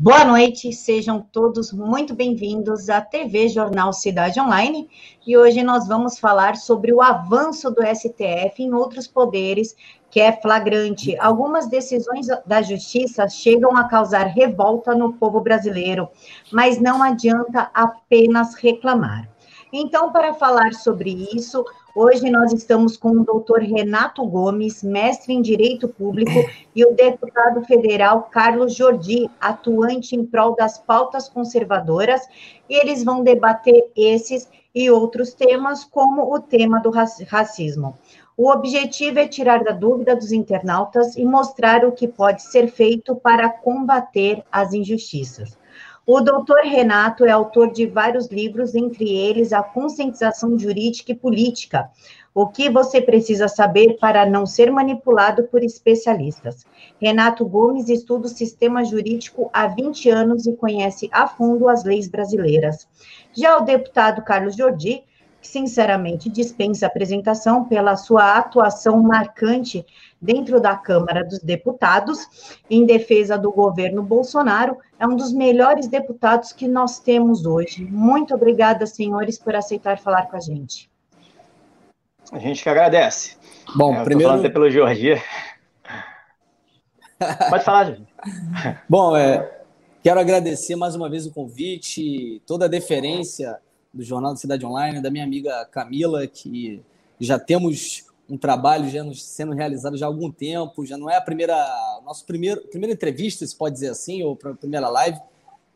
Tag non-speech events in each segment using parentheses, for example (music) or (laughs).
Boa noite, sejam todos muito bem-vindos à TV Jornal Cidade Online. E hoje nós vamos falar sobre o avanço do STF em outros poderes, que é flagrante. Algumas decisões da justiça chegam a causar revolta no povo brasileiro, mas não adianta apenas reclamar. Então, para falar sobre isso, Hoje nós estamos com o doutor Renato Gomes, mestre em Direito Público, e o deputado federal Carlos Jordi, atuante em prol das pautas conservadoras, e eles vão debater esses e outros temas, como o tema do racismo. O objetivo é tirar da dúvida dos internautas e mostrar o que pode ser feito para combater as injustiças. O doutor Renato é autor de vários livros, entre eles A Conscientização Jurídica e Política, o que você precisa saber para não ser manipulado por especialistas. Renato Gomes estuda o sistema jurídico há 20 anos e conhece a fundo as leis brasileiras. Já o deputado Carlos Jordi sinceramente dispensa apresentação pela sua atuação marcante dentro da Câmara dos Deputados em defesa do governo Bolsonaro. É um dos melhores deputados que nós temos hoje. Muito obrigada, senhores, por aceitar falar com a gente. A gente que agradece. Bom, é, primeiro. Falando pelo Georgia. (laughs) Pode falar, gente. Bom, é, quero agradecer mais uma vez o convite, toda a deferência do Jornal da Cidade Online, da minha amiga Camila, que já temos um trabalho já sendo realizado já há algum tempo, já não é a primeira, nosso primeiro, primeira entrevista, se pode dizer assim, ou a primeira live.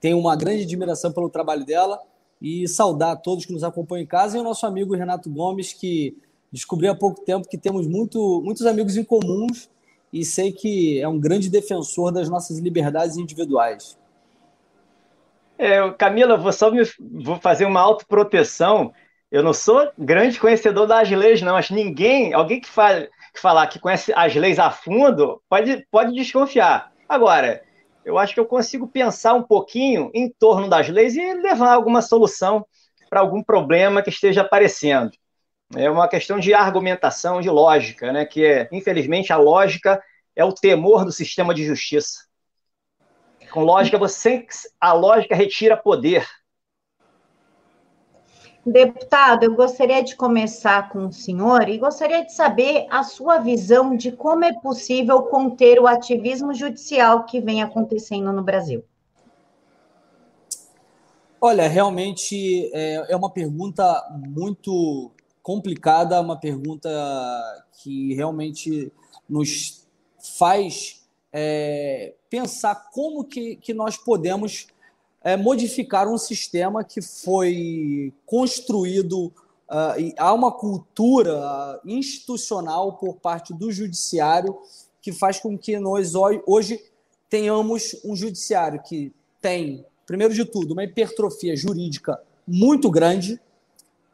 Tenho uma grande admiração pelo trabalho dela e saudar todos que nos acompanham em casa e o nosso amigo Renato Gomes, que descobri há pouco tempo que temos muito, muitos amigos em comuns e sei que é um grande defensor das nossas liberdades individuais. É, Camila, vou só me, vou fazer uma autoproteção. Eu não sou grande conhecedor das leis, não. Acho ninguém, alguém que, fala, que falar que conhece as leis a fundo, pode, pode desconfiar. Agora, eu acho que eu consigo pensar um pouquinho em torno das leis e levar alguma solução para algum problema que esteja aparecendo. É uma questão de argumentação, de lógica, né? Que é, infelizmente, a lógica é o temor do sistema de justiça. Com lógica, você a lógica retira poder. Deputado, eu gostaria de começar com o senhor e gostaria de saber a sua visão de como é possível conter o ativismo judicial que vem acontecendo no Brasil. Olha, realmente é, é uma pergunta muito complicada, uma pergunta que realmente nos faz é, pensar como que, que nós podemos é, modificar um sistema que foi construído uh, e há uma cultura institucional por parte do judiciário que faz com que nós hoje tenhamos um judiciário que tem, primeiro de tudo, uma hipertrofia jurídica muito grande,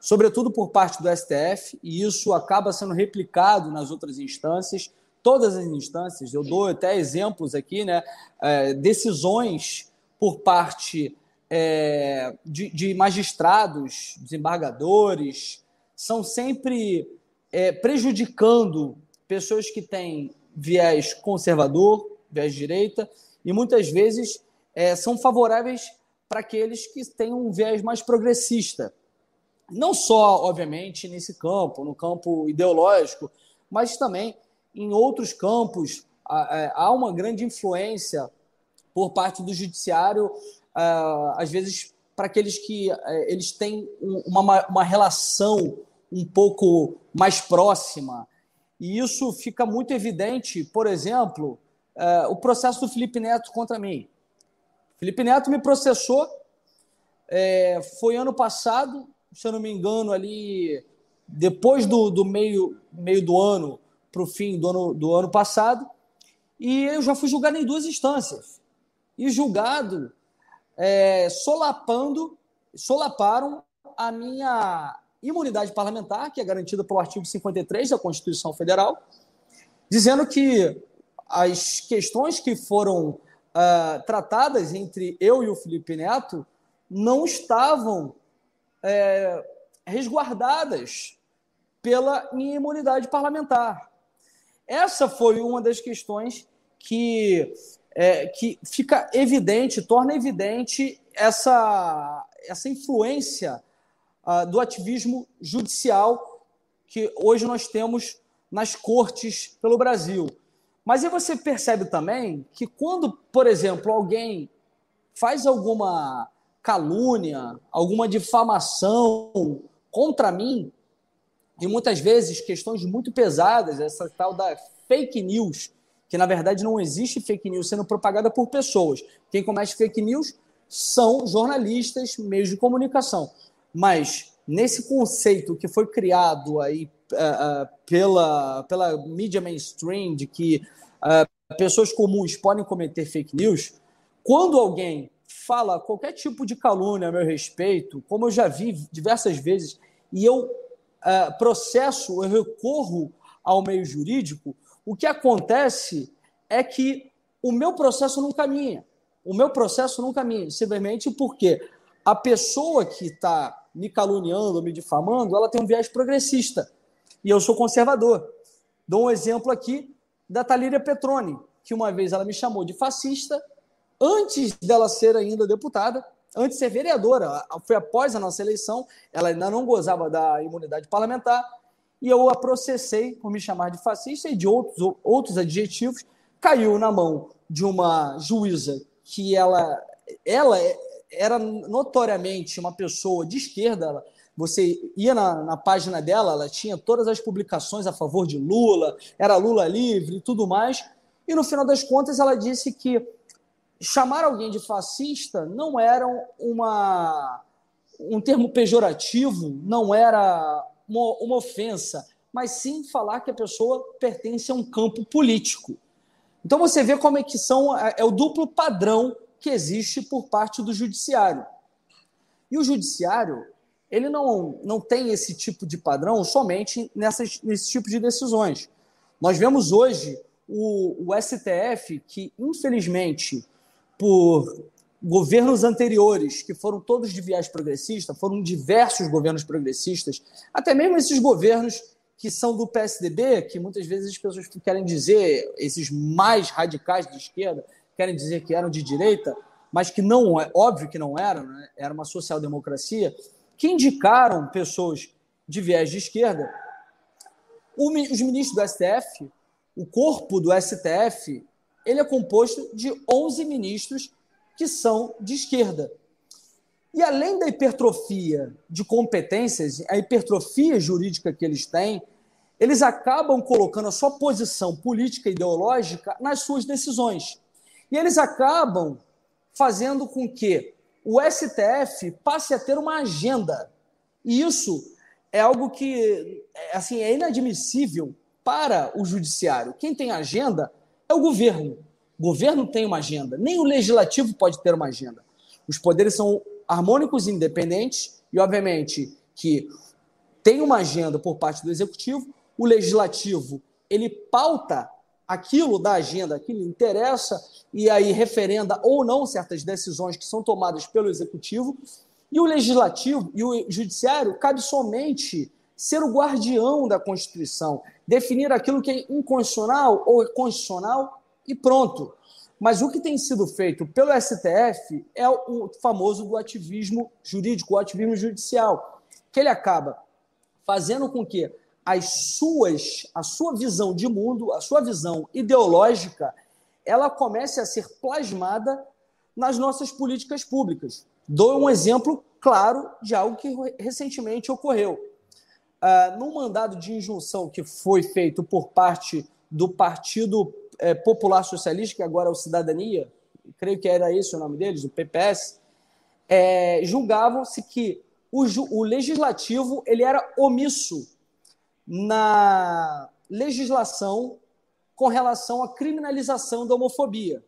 sobretudo por parte do STF, e isso acaba sendo replicado nas outras instâncias todas as instâncias. Eu dou até exemplos aqui, né? É, decisões por parte é, de, de, magistrados, desembargadores, são sempre é, prejudicando pessoas que têm viés conservador, viés direita, e muitas vezes é, são favoráveis para aqueles que têm um viés mais progressista. Não só, obviamente, nesse campo, no campo ideológico, mas também em outros campos é, há uma grande influência por parte do judiciário, é, às vezes para aqueles que é, eles têm uma, uma relação um pouco mais próxima. E isso fica muito evidente, por exemplo, o processo do Felipe Neto contra mim. Felipe Neto me processou, foi ano passado, se eu não me engano, ali depois do, do meio, meio do ano, para o fim do ano, do ano passado, e eu já fui julgado em duas instâncias. E julgado é, solapando, solaparam a minha imunidade parlamentar, que é garantida pelo artigo 53 da Constituição Federal, dizendo que as questões que foram uh, tratadas entre eu e o Felipe Neto não estavam é, resguardadas pela minha imunidade parlamentar. Essa foi uma das questões que é, que fica evidente, torna evidente essa, essa influência uh, do ativismo judicial que hoje nós temos nas cortes pelo Brasil. Mas aí você percebe também que quando, por exemplo, alguém faz alguma calúnia, alguma difamação contra mim, e muitas vezes questões muito pesadas, essa tal da fake news, que na verdade não existe fake news sendo propagada por pessoas. Quem comete fake news são jornalistas, meios de comunicação. Mas nesse conceito que foi criado aí uh, pela, pela mídia mainstream de que uh, pessoas comuns podem cometer fake news, quando alguém fala qualquer tipo de calúnia a meu respeito, como eu já vi diversas vezes, e eu processo, eu recorro ao meio jurídico, o que acontece é que o meu processo não caminha. O meu processo não caminha, simplesmente porque a pessoa que está me caluniando, me difamando, ela tem um viés progressista. E eu sou conservador. Dou um exemplo aqui da Talíria Petroni, que uma vez ela me chamou de fascista, antes dela ser ainda deputada, antes de ser vereadora. Foi após a nossa eleição, ela ainda não gozava da imunidade parlamentar, e eu a processei por me chamar de fascista e de outros, outros adjetivos. Caiu na mão de uma juíza que ela, ela era notoriamente uma pessoa de esquerda. Você ia na, na página dela, ela tinha todas as publicações a favor de Lula, era Lula livre e tudo mais. E no final das contas, ela disse que chamar alguém de fascista não era uma, um termo pejorativo, não era uma, uma ofensa, mas sim falar que a pessoa pertence a um campo político. Então você vê como é que são é, é o duplo padrão que existe por parte do judiciário. E o judiciário, ele não, não tem esse tipo de padrão somente nessas, nesse tipo de decisões. Nós vemos hoje o, o STF, que infelizmente, por governos anteriores, que foram todos de viés progressista, foram diversos governos progressistas, até mesmo esses governos que são do PSDB, que muitas vezes as pessoas querem dizer, esses mais radicais de esquerda, querem dizer que eram de direita, mas que não é óbvio que não eram, né? era uma social-democracia, que indicaram pessoas de viés de esquerda. os ministros do STF, o corpo do STF, ele é composto de 11 ministros que são de esquerda. E além da hipertrofia de competências, a hipertrofia jurídica que eles têm, eles acabam colocando a sua posição política e ideológica nas suas decisões. E eles acabam fazendo com que o STF passe a ter uma agenda. E isso é algo que assim é inadmissível para o judiciário. Quem tem agenda é o governo. O governo tem uma agenda, nem o legislativo pode ter uma agenda. Os poderes são harmônicos e independentes, e obviamente que tem uma agenda por parte do executivo, o legislativo ele pauta aquilo da agenda, aquilo interessa, e aí referenda ou não certas decisões que são tomadas pelo executivo, e o legislativo e o judiciário cabe somente ser o guardião da Constituição, definir aquilo que é inconstitucional ou constitucional e pronto. Mas o que tem sido feito pelo STF é o famoso do ativismo jurídico, o ativismo judicial, que ele acaba fazendo com que as suas, a sua visão de mundo, a sua visão ideológica, ela comece a ser plasmada nas nossas políticas públicas. Dou um exemplo claro de algo que recentemente ocorreu. Uh, num mandado de injunção que foi feito por parte do Partido é, Popular Socialista, que agora é o Cidadania, creio que era esse o nome deles, o PPS, é, julgavam-se que o, o legislativo ele era omisso na legislação com relação à criminalização da homofobia.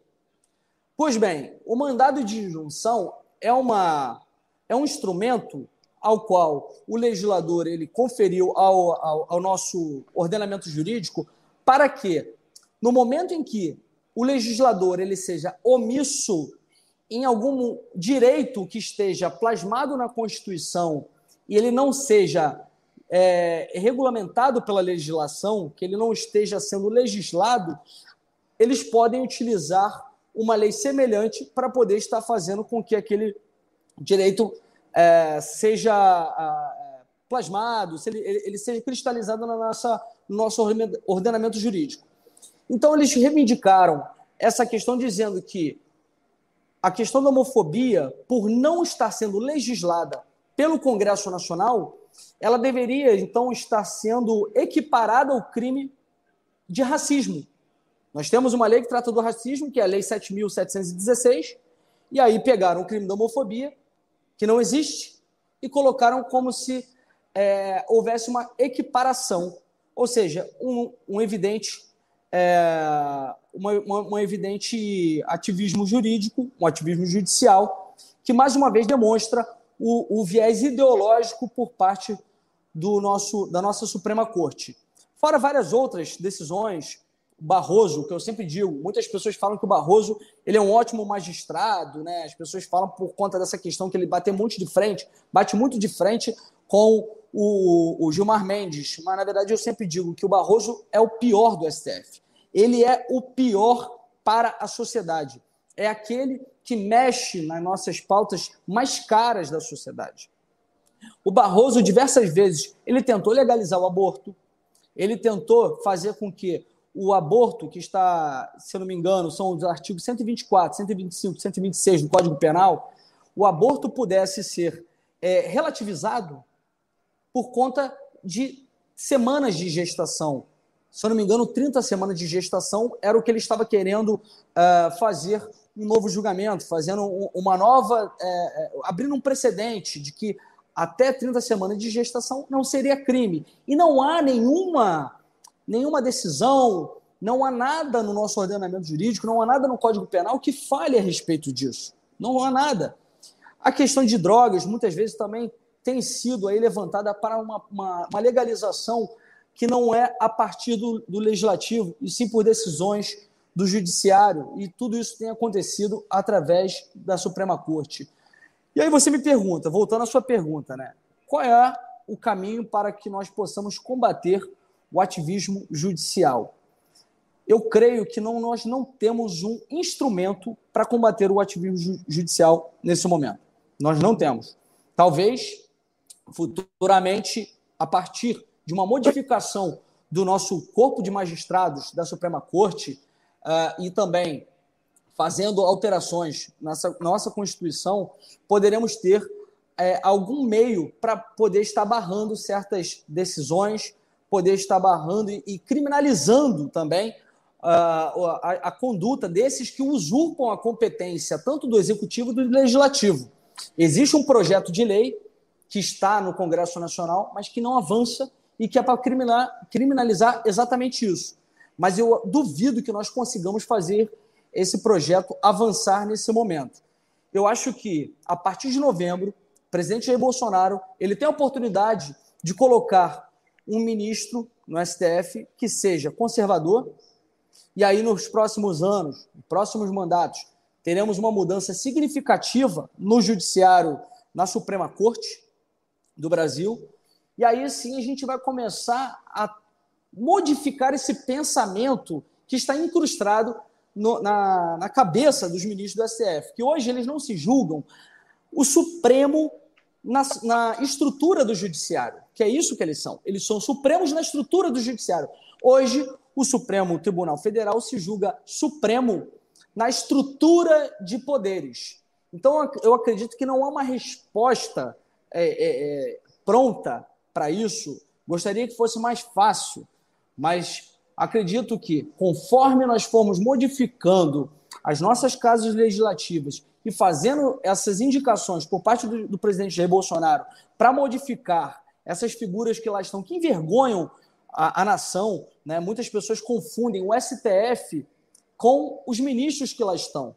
Pois bem, o mandado de injunção é, uma, é um instrumento ao qual o legislador ele conferiu ao, ao, ao nosso ordenamento jurídico para que no momento em que o legislador ele seja omisso em algum direito que esteja plasmado na Constituição e ele não seja é, regulamentado pela legislação, que ele não esteja sendo legislado, eles podem utilizar uma lei semelhante para poder estar fazendo com que aquele direito é, seja é, plasmado, se ele, ele, seja cristalizado na nossa, no nosso ordenamento jurídico. Então, eles reivindicaram essa questão dizendo que a questão da homofobia, por não estar sendo legislada pelo Congresso Nacional, ela deveria então estar sendo equiparada ao crime de racismo. Nós temos uma lei que trata do racismo, que é a Lei 7.716, e aí pegaram o crime da homofobia, que não existe, e colocaram como se é, houvesse uma equiparação, ou seja, um, um evidente é, uma, uma, uma, evidente ativismo jurídico, um ativismo judicial, que mais uma vez demonstra o, o viés ideológico por parte do nosso, da nossa Suprema Corte. Fora várias outras decisões, Barroso, que eu sempre digo, muitas pessoas falam que o Barroso ele é um ótimo magistrado, né? As pessoas falam por conta dessa questão que ele bate muito de frente, bate muito de frente com o, o Gilmar Mendes, mas na verdade eu sempre digo que o Barroso é o pior do STF. Ele é o pior para a sociedade. É aquele que mexe nas nossas pautas mais caras da sociedade. O Barroso, diversas vezes, ele tentou legalizar o aborto, ele tentou fazer com que o aborto, que está, se eu não me engano, são os artigos 124, 125, 126 do Código Penal, o aborto pudesse ser é, relativizado por conta de semanas de gestação. Se eu não me engano, 30 semanas de gestação era o que ele estava querendo uh, fazer um novo julgamento, fazendo uma nova. É, abrindo um precedente de que até 30 semanas de gestação não seria crime. E não há nenhuma, nenhuma decisão, não há nada no nosso ordenamento jurídico, não há nada no Código Penal que fale a respeito disso. Não há nada. A questão de drogas, muitas vezes, também tem sido aí levantada para uma, uma, uma legalização que não é a partir do, do legislativo, e sim por decisões do judiciário, e tudo isso tem acontecido através da Suprema Corte. E aí você me pergunta, voltando à sua pergunta, né? Qual é o caminho para que nós possamos combater o ativismo judicial? Eu creio que não, nós não temos um instrumento para combater o ativismo judicial nesse momento. Nós não temos. Talvez futuramente, a partir de uma modificação do nosso corpo de magistrados da Suprema Corte uh, e também fazendo alterações na nossa, nossa Constituição, poderemos ter é, algum meio para poder estar barrando certas decisões, poder estar barrando e, criminalizando também uh, a, a, conduta desses que usurpam a competência tanto do executivo do legislativo. Existe um projeto de lei que está no Congresso Nacional, mas que não avança e que é para criminalizar exatamente isso. Mas eu duvido que nós consigamos fazer esse projeto avançar nesse momento. Eu acho que, a partir de novembro, o presidente Jair Bolsonaro ele tem a oportunidade de colocar um ministro no STF que seja conservador, e aí nos próximos anos, próximos mandatos, teremos uma mudança significativa no judiciário, na Suprema Corte do Brasil, e aí sim a gente vai começar a modificar esse pensamento que está incrustado no, na, na cabeça dos ministros do STF, que hoje eles não se julgam. O Supremo na, na, estrutura do judiciário, que é isso que eles são. Eles são supremos na estrutura do judiciário. Hoje, o Supremo Tribunal Federal se julga supremo na estrutura de poderes. Então, eu acredito que não há uma resposta é, é, é pronta para isso. Gostaria que fosse mais fácil, mas acredito que, conforme nós formos modificando as nossas casas legislativas e fazendo essas indicações por parte do, do presidente Jair Bolsonaro para modificar essas figuras que lá estão, que envergonham a, a nação, né? muitas pessoas confundem o STF com os ministros que lá estão.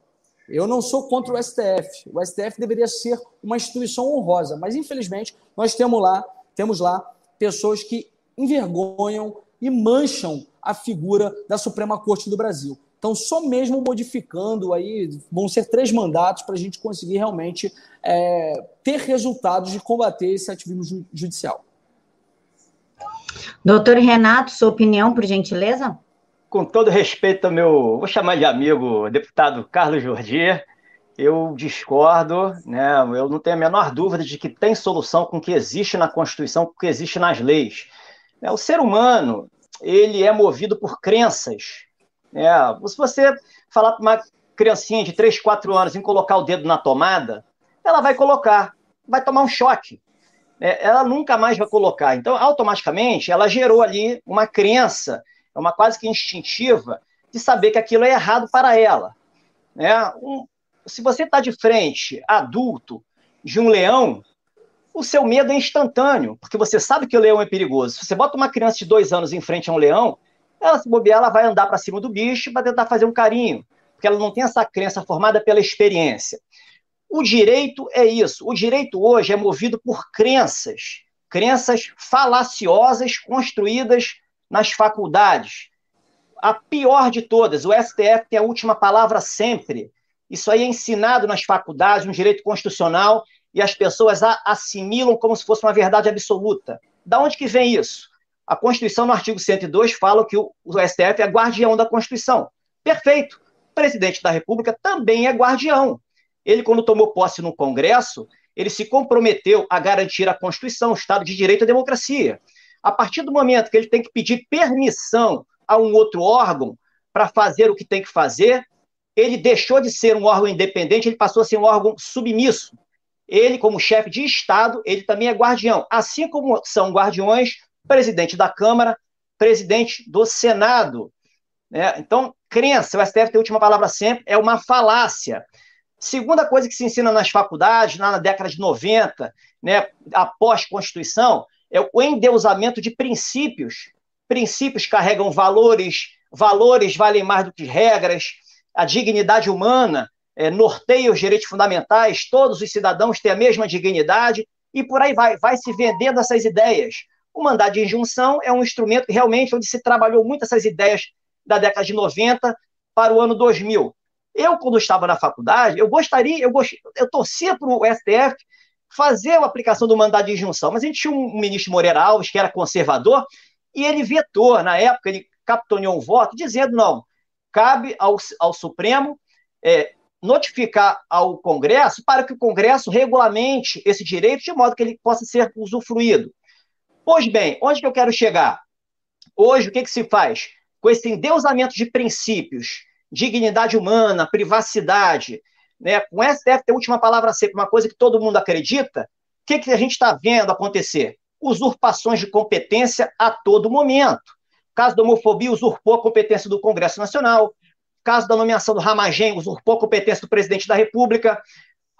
Eu não sou contra o STF. O STF deveria ser uma instituição honrosa, mas infelizmente nós temos lá, temos lá pessoas que envergonham e mancham a figura da Suprema Corte do Brasil. Então, só mesmo modificando aí, vão ser três mandatos para a gente conseguir realmente é, ter resultados de combater esse ativismo judicial. Doutor Renato, sua opinião, por gentileza? com todo respeito ao meu, vou chamar de amigo, deputado Carlos Jordier, eu discordo, né? Eu não tenho a menor dúvida de que tem solução com o que existe na Constituição, com o que existe nas leis. É, o ser humano, ele é movido por crenças. Né? Se você falar para uma criancinha de 3, 4 anos em colocar o dedo na tomada, ela vai colocar, vai tomar um choque. É, ela nunca mais vai colocar. Então, automaticamente, ela gerou ali uma crença, uma quase que instintiva, de saber que aquilo é errado para ela. Né? Um, se você está de frente, adulto, de um leão, o seu medo é instantâneo, porque você sabe que o leão é perigoso. Se você bota uma criança de dois anos em frente a um leão, ela se bobear, ela vai andar para cima do bicho vai tentar fazer um carinho, porque ela não tem essa crença formada pela experiência. O direito é isso. O direito hoje é movido por crenças, crenças falaciosas construídas nas faculdades. A pior de todas, o STF tem a última palavra sempre. Isso aí é ensinado nas faculdades, no direito constitucional, e as pessoas assimilam como se fosse uma verdade absoluta. Da onde que vem isso? A Constituição, no artigo 102, fala que o, STF é guardião da Constituição. Perfeito. O presidente da República também é guardião. Ele, quando tomou posse no Congresso, ele se comprometeu a garantir a Constituição, o Estado de Direito e a democracia. A partir do momento que ele tem que pedir permissão a um outro órgão para fazer o que tem que fazer, ele deixou de ser um órgão independente, ele passou a ser um órgão submisso. Ele, como chefe de Estado, ele também é guardião, assim como são guardiões presidente da Câmara, presidente do Senado. Né? Então, crença, o STF tem a última palavra sempre, é uma falácia. Segunda coisa que se ensina nas faculdades, na década de 90, né, após Constituição, é o endeusamento de princípios. Princípios carregam valores, valores valem mais do que regras, a dignidade humana é, norteia os direitos fundamentais, todos os cidadãos têm a mesma dignidade, e por aí vai, vai se vendendo essas ideias. O mandado de injunção é um instrumento realmente onde se trabalhou muito essas ideias da década de 90 para o ano 2000. Eu, quando estava na faculdade, eu gostaria, eu, gost... eu torcia para o STF fazer a aplicação do mandado de injunção, mas a gente tinha um ministro Moreira Alves, que era conservador, e ele vetou, na época, ele capitoneou um voto, dizendo, não, cabe ao, ao Supremo é, notificar ao Congresso para que o Congresso regulamente esse direito de modo que ele possa ser usufruído. Pois bem, onde que eu quero chegar? Hoje, o que, que se faz? Com esse endeusamento de princípios, dignidade humana, privacidade, né, com o STF ter a última palavra sempre, uma coisa que todo mundo acredita, o que, que a gente está vendo acontecer? Usurpações de competência a todo momento caso da homofobia, usurpou a competência do Congresso Nacional, caso da nomeação do Ramagem, usurpou a competência do presidente da República,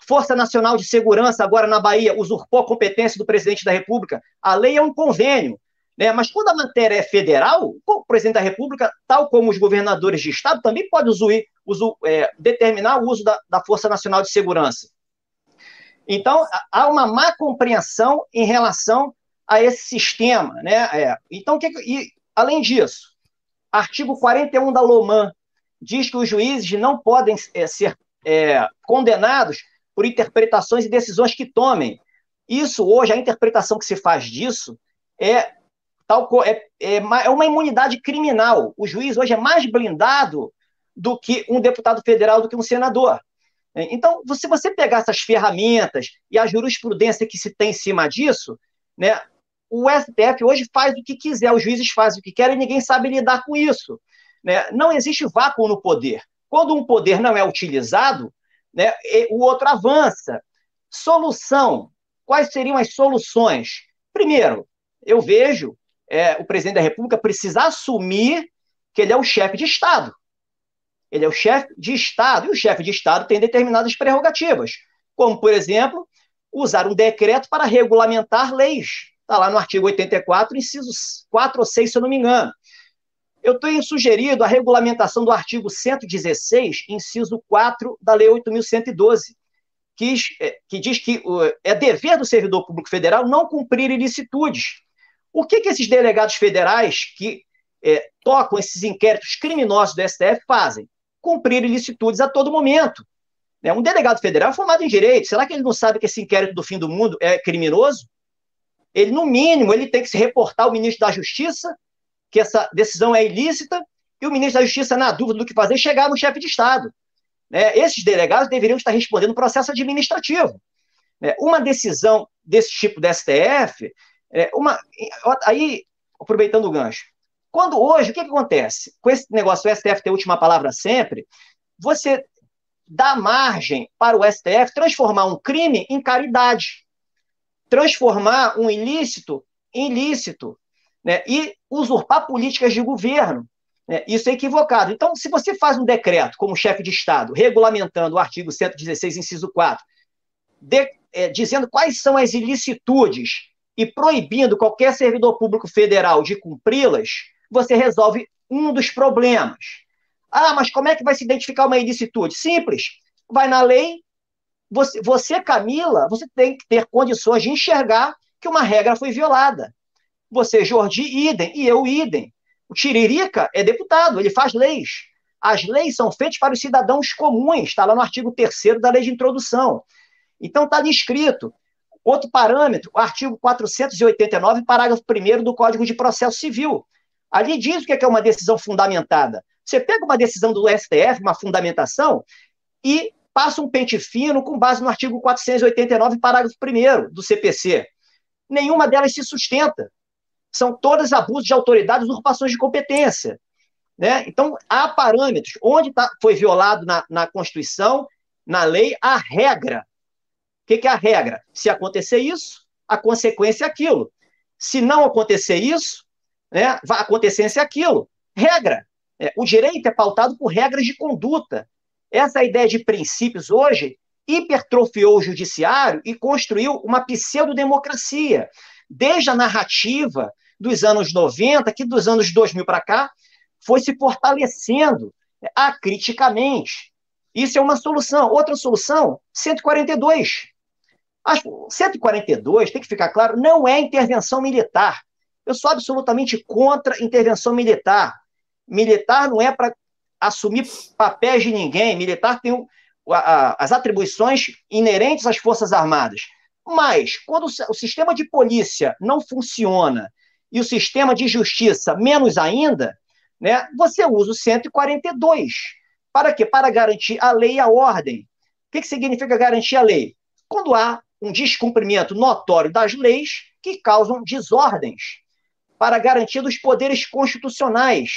Força Nacional de Segurança, agora na Bahia, usurpou a competência do presidente da República. A lei é um convênio, né? mas quando a matéria é federal, o presidente da República, tal como os governadores de Estado, também pode usuir, usu, é, determinar o uso da, da Força Nacional de Segurança. Então, há uma má compreensão em relação a esse sistema. Né? É, então, que, e Além disso, artigo 41 da LOMAN diz que os juízes não podem é, ser é, condenados por interpretações e decisões que tomem. Isso hoje, a interpretação que se faz disso é tal é, é, é uma imunidade criminal. O juiz hoje é mais blindado do que um deputado federal, do que um senador. Então, se você pegar essas ferramentas e a jurisprudência que se tem em cima disso, né, o STF hoje faz o que quiser, os juízes fazem o que querem e ninguém sabe lidar com isso. Né? Não existe vácuo no poder. Quando um poder não é utilizado, né, o outro avança. Solução. Quais seriam as soluções? Primeiro, eu vejo é, o presidente da República precisar assumir que ele é o chefe de Estado. Ele é o chefe de Estado, e o chefe de Estado tem determinadas prerrogativas, como, por exemplo, usar um decreto para regulamentar leis. Está lá no artigo 84, incisos 4 ou 6, se eu não me engano. Eu tenho sugerido a regulamentação do artigo 116, inciso 4 da Lei 8.112, que, é, que diz que é dever do servidor público federal não cumprir ilicitudes. O que, que esses delegados federais que é, tocam esses inquéritos criminosos do STF fazem? Cumprir ilicitudes a todo momento. É, um delegado federal é formado em direito. Será que ele não sabe que esse inquérito do fim do mundo é criminoso? ele, no mínimo, ele tem que se reportar ao ministro da Justiça que essa decisão é ilícita, e o ministro da Justiça, na dúvida do que fazer, chegar no chefe de Estado. Né? Esses delegados deveriam estar respondendo processo administrativo. Né? Uma decisão desse tipo da STF, é, uma, aí, aproveitando o gancho, quando hoje, o que, que acontece? Com esse negócio do STF ter a última palavra sempre, você dá margem para o STF transformar um crime em caridade, transformar um ilícito em ilícito, né? e usurpar políticas de governo. Né? Isso é equivocado. Então, se você faz um decreto como chefe de Estado, regulamentando o artigo 116, inciso 4, de, é, dizendo quais são as ilicitudes e proibindo qualquer servidor público federal de cumpri-las, você resolve um dos problemas. Ah, mas como é que vai se identificar uma ilicitude? Simples. Vai na lei, você, você, Camila, você tem que ter condições de enxergar que uma regra foi violada. Você, Jordi, idem, e eu, idem. O Tiririca é deputado, ele faz leis. As leis são feitas para os cidadãos comuns, está lá no artigo 3 da lei de introdução. Então está ali escrito. Outro parâmetro, o artigo 489, parágrafo 1 do Código de Processo Civil. Ali diz o que é, é uma decisão fundamentada. Você pega uma decisão do STF, uma fundamentação, e passa um pente fino com base no artigo 489, parágrafo 1 do CPC. Nenhuma delas se sustenta. São todas abusos de autoridade, usurpações de competência. Né? Então, há parâmetros. Onde tá, foi violado na, na Constituição, na lei, a regra. O que, que é a regra? Se acontecer isso, a consequência é aquilo. Se não acontecer isso, né, a acontecência é aquilo. Regra. É, o direito é pautado por regras de conduta. Essa ideia de princípios hoje hipertrofiou o judiciário e construiu uma pseudo-democracia. Desde a narrativa dos anos 90, que dos anos 2000 para cá, foi se fortalecendo acriticamente. Isso é uma solução. Outra solução, 142. A 142, tem que ficar claro, não é intervenção militar. Eu sou absolutamente contra intervenção militar. Militar não é para assumir papéis de ninguém. Militar tem as atribuições inerentes às Forças Armadas. Mas, quando o sistema de polícia não funciona e o sistema de justiça menos ainda, né, você usa o 142. Para quê? Para garantir a lei e a ordem. O que, que significa garantir a lei? Quando há um descumprimento notório das leis que causam desordens para garantia dos poderes constitucionais.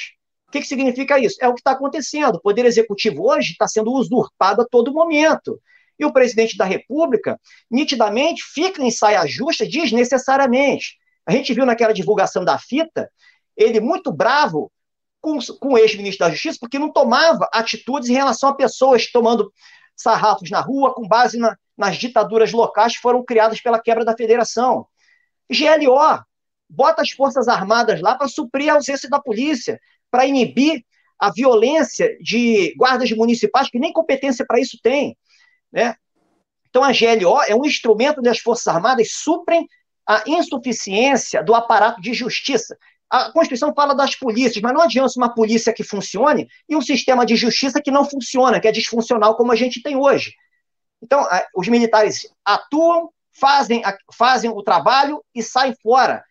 O que, que significa isso? É o que está acontecendo. O poder executivo hoje está sendo usurpado a todo momento. E o presidente da República, nitidamente, fica em saia justa desnecessariamente. A gente viu naquela divulgação da fita, ele muito bravo com, com o ex-ministro da Justiça, porque não tomava atitudes em relação a pessoas tomando sarrafos na rua com base na, nas ditaduras locais que foram criadas pela quebra da federação. GLO, bota as Forças Armadas lá para suprir a ausência da polícia, para inibir a violência de guardas municipais que nem competência para isso tem. Né? Então, a GLO é um instrumento das Forças Armadas, suprem a insuficiência do aparato de justiça. A Constituição fala das polícias, mas não adianta uma polícia que funcione e um sistema de justiça que não funciona, que é disfuncional como a gente tem hoje. Então, os militares atuam, fazem, fazem o trabalho e saem fora.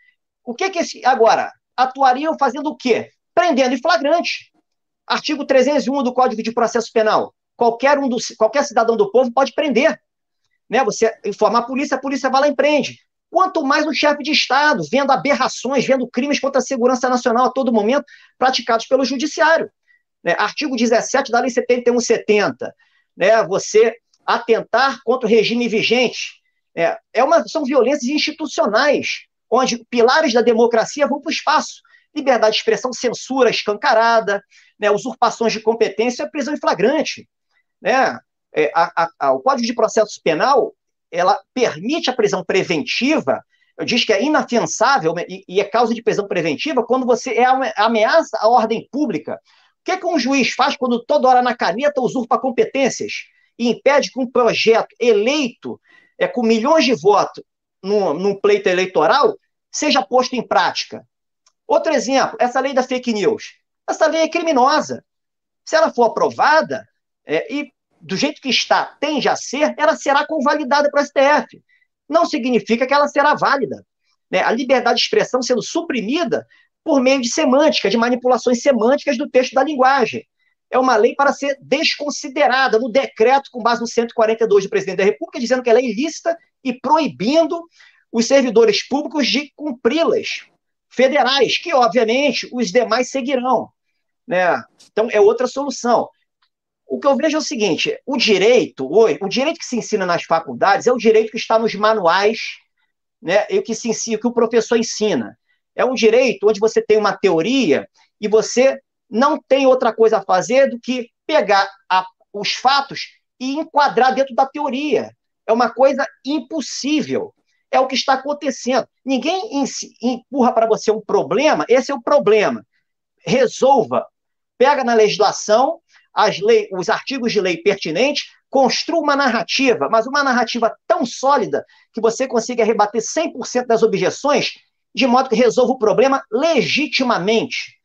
O que que esse. Agora, atuariam fazendo o quê? Prendendo em flagrante. Artigo 301 do Código de Processo Penal. Qualquer, um do, qualquer cidadão do povo pode prender. Né? Você informa a polícia, a polícia vai lá e prende. Quanto mais o chefe de Estado, vendo aberrações, vendo crimes contra a segurança nacional a todo momento praticados pelo judiciário. Né? Artigo 17 da Lei 7170. Né? Você atentar contra o regime vigente. É, é uma, são violências institucionais onde pilares da democracia vão para o espaço. Liberdade de expressão, censura escancarada, né, usurpações de competência, prisão em flagrante. Né? É, a, a, o Código de Processo Penal ela permite a prisão preventiva, diz que é inafiançável e, e é causa de prisão preventiva quando você é ameaça à ordem pública. O que, é que um juiz faz quando toda hora na caneta usurpa competências e impede que um projeto eleito é, com milhões de votos num pleito eleitoral seja posto em prática. Outro exemplo, essa lei da fake news. Essa lei é criminosa. Se ela for aprovada, é, e do jeito que está, tende a ser, ela será convalidada para o STF. Não significa que ela será válida. Né? A liberdade de expressão sendo suprimida por meio de semântica, de manipulações semânticas do texto da linguagem. É uma lei para ser desconsiderada no decreto com base no 142 do presidente da República, dizendo que ela é ilícita e proibindo os servidores públicos de cumpri-las, federais, que obviamente os demais seguirão. Né? Então, é outra solução. O que eu vejo é o seguinte: o direito, o direito que se ensina nas faculdades é o direito que está nos manuais, né? E que se ensina, que o professor ensina. É um direito onde você tem uma teoria e você não tem outra coisa a fazer do que pegar a, os fatos e enquadrar dentro da teoria. É uma coisa impossível. É o que está acontecendo. Ninguém empurra para você um problema, esse é o problema. Resolva. Pega na legislação lei, os artigos de lei pertinentes, construa uma narrativa, mas uma narrativa tão sólida que você consiga rebater 100% das objeções, de modo que resolva o problema legitimamente.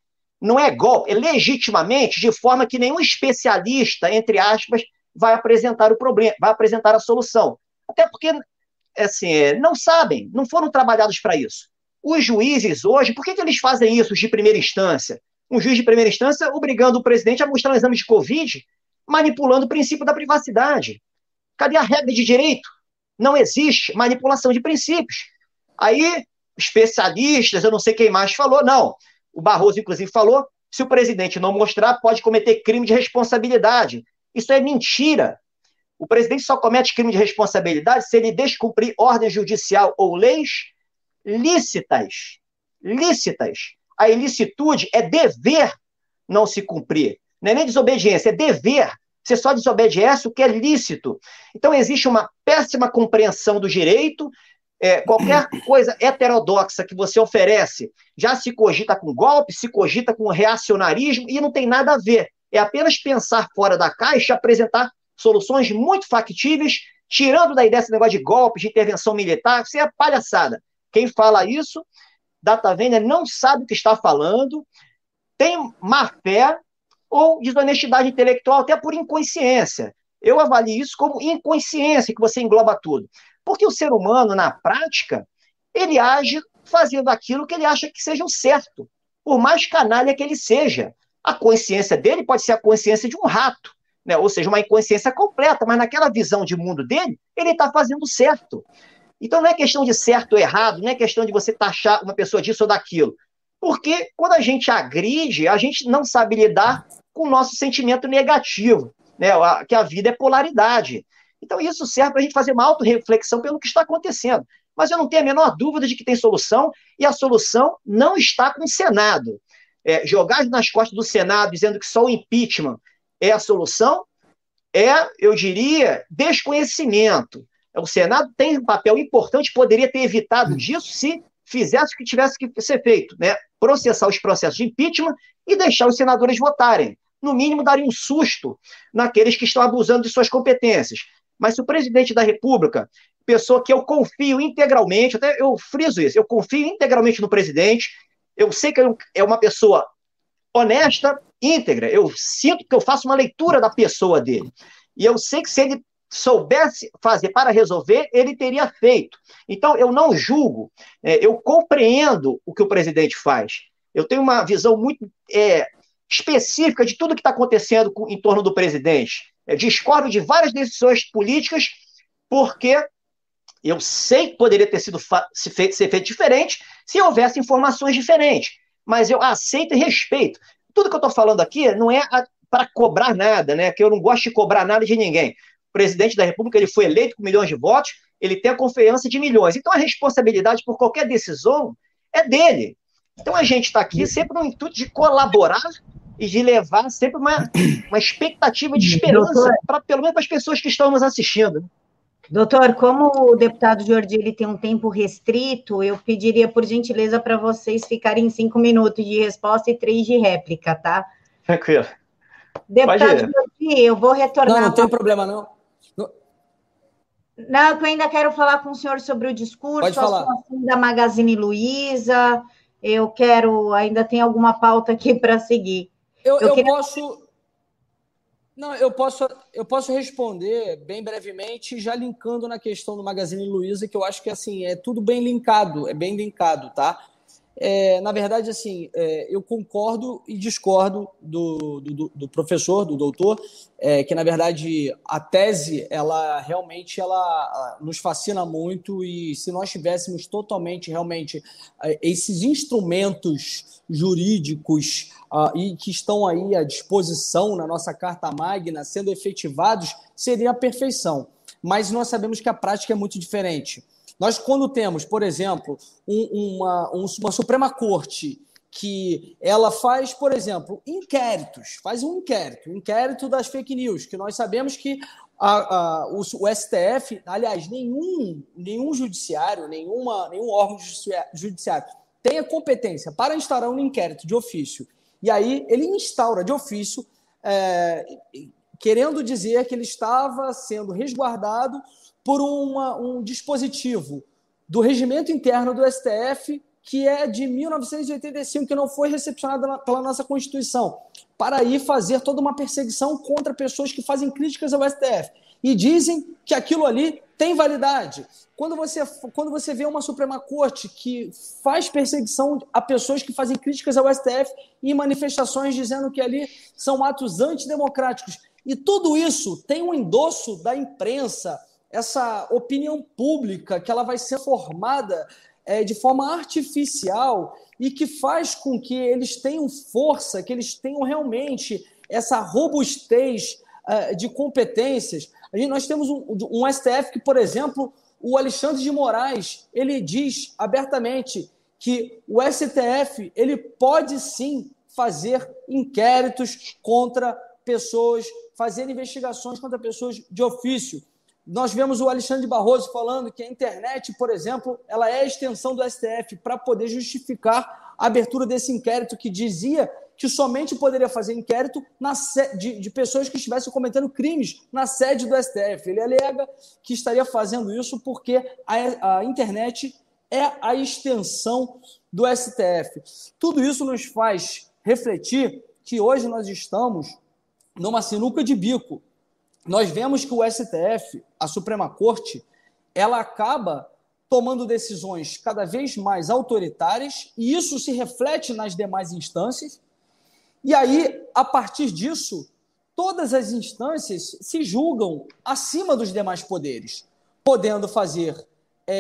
Não é golpe, é legitimamente, de forma que nenhum especialista, entre aspas, vai apresentar o problema, vai apresentar a solução. Até porque, assim, não sabem, não foram trabalhados para isso. Os juízes hoje, por que, que eles fazem isso de primeira instância? Um juiz de primeira instância obrigando o presidente a mostrar um exame de Covid, manipulando o princípio da privacidade. Cadê a regra de direito? Não existe manipulação de princípios. Aí, especialistas, eu não sei quem mais falou, não. O Barroso, inclusive, falou: se o presidente não mostrar, pode cometer crime de responsabilidade. Isso é mentira. O presidente só comete crime de responsabilidade se ele descumprir ordem judicial ou leis lícitas. Lícitas a ilicitude é dever não se cumprir. Não é nem desobediência, é dever. Você só desobedece o que é lícito. Então, existe uma péssima compreensão do direito. É, qualquer (clears throat) coisa heterodoxa que você oferece já se cogita com golpe, se cogita com reacionarismo e não tem nada a ver. É apenas pensar fora da caixa, apresentar soluções muito factíveis, tirando da ideia esse negócio de golpe, de intervenção militar. Isso é palhaçada. Quem fala isso data vender não sabe o que está falando, tem má fé ou desonestidade intelectual, até por inconsciência. Eu avalio isso como inconsciência, que você engloba tudo. Porque o ser humano, na prática, ele age fazendo aquilo que ele acha que seja o certo, por mais canalha que ele seja. A consciência dele pode ser a consciência de um rato, né? ou seja, uma inconsciência completa, mas naquela visão de mundo dele, ele está fazendo certo. Então não é questão de certo ou errado, não é questão de você taxar uma pessoa disso ou daquilo. Porque quando a gente agride, a gente não sabe lidar com o nosso sentimento negativo, né? que a vida é polaridade. Então isso serve para a gente fazer uma auto-reflexão pelo que está acontecendo. Mas eu não tenho a menor dúvida de que tem solução, e a solução não está com o Senado. É, jogar nas costas do Senado dizendo que só o impeachment é a solução é, eu diria, desconhecimento. O Senado tem um papel importante, poderia ter evitado disso se fizesse o que tivesse que ser feito, né? Processar os processos de impeachment e deixar os senadores votarem. No mínimo, daria um susto naqueles que estão abusando de suas competências. Mas se o presidente da República, pessoa que eu confio integralmente, até eu friso isso, eu confio integralmente no presidente, eu sei que é uma pessoa honesta, íntegra, eu sinto que eu faço uma leitura da pessoa dele. E eu sei que se ele soubesse fazer para resolver, ele teria feito. Então, eu não julgo, é, eu compreendo o que o presidente faz. Eu tenho uma visão muito é, específica de tudo que está acontecendo com, em torno do presidente. Eu discordo de várias decisões políticas, porque eu sei que poderia ter sido se feito, ser feito diferente se houvesse informações diferentes. Mas eu aceito e respeito. Tudo que eu estou falando aqui não é para cobrar nada, né? Que eu não gosto de cobrar nada de ninguém presidente da República, ele foi eleito com milhões de votos, ele tem a confiança de milhões. Então a responsabilidade por qualquer decisão é dele. Então a gente está aqui sempre no intuito de colaborar e de levar sempre uma, uma expectativa de esperança, para pelo menos para as pessoas que estão nos assistindo. Doutor, como o deputado Jordi ele tem um tempo restrito, eu pediria, por gentileza, para vocês ficarem cinco minutos de resposta e três de réplica, tá? Tranquilo. Deputado Jordi, eu vou retornar. Não, não tem problema, não. Não, eu ainda quero falar com o senhor sobre o discurso, da Magazine Luiza. Eu quero, ainda tem alguma pauta aqui (laughs) para seguir. Eu, eu, eu queria... posso. Não, eu posso, eu posso responder bem brevemente, já linkando na questão do Magazine Luiza, que eu acho que assim é tudo bem linkado, é bem linkado, tá? É, na verdade, assim, é, eu concordo e discordo do, do, do professor, do doutor, é, que na verdade a tese, ela realmente ela nos fascina muito e se nós tivéssemos totalmente, realmente, é, esses instrumentos jurídicos uh, e que estão aí à disposição na nossa Carta Magna, sendo efetivados, seria a perfeição. Mas nós sabemos que a prática é muito diferente. Nós, quando temos, por exemplo, um, uma, um, uma Suprema Corte que ela faz, por exemplo, inquéritos, faz um inquérito, um inquérito das fake news, que nós sabemos que a, a, o, o, STF, aliás, nenhum, nenhum judiciário, nenhuma, nenhum órgão judiciário tem a competência para instaurar um inquérito de ofício. E aí ele instaura de ofício, é, querendo dizer que ele estava sendo resguardado por uma, um dispositivo do regimento interno do STF que é de 1985, que não foi recepcionado pela nossa Constituição, para ir fazer toda uma perseguição contra pessoas que fazem críticas ao STF. E dizem que aquilo ali tem validade. Quando você, quando você vê uma Suprema Corte que faz perseguição a pessoas que fazem críticas ao STF e manifestações dizendo que ali são atos antidemocráticos, e tudo isso tem um endosso da imprensa, essa opinião pública que ela vai ser formada é, de forma artificial e que faz com que eles tenham força, que eles tenham realmente essa robustez uh, de competências. A gente, nós temos um, um STF que, por exemplo, o Alexandre de Moraes, ele diz abertamente que o STF ele pode sim fazer inquéritos contra pessoas, fazer investigações contra pessoas de ofício. Nós vemos o Alexandre Barroso falando que a internet, por exemplo, ela é a extensão do STF para poder justificar a abertura desse inquérito que dizia que somente poderia fazer inquérito de, de pessoas que estivessem cometendo crimes na sede do STF. Ele alega que estaria fazendo isso porque a, a internet é a extensão do STF. Tudo isso nos faz refletir que hoje nós estamos numa sinuca de bico nós vemos que o STF, a Suprema Corte, ela acaba tomando decisões cada vez mais autoritárias, e isso se reflete nas demais instâncias. E aí, a partir disso, todas as instâncias se julgam acima dos demais poderes, podendo fazer é,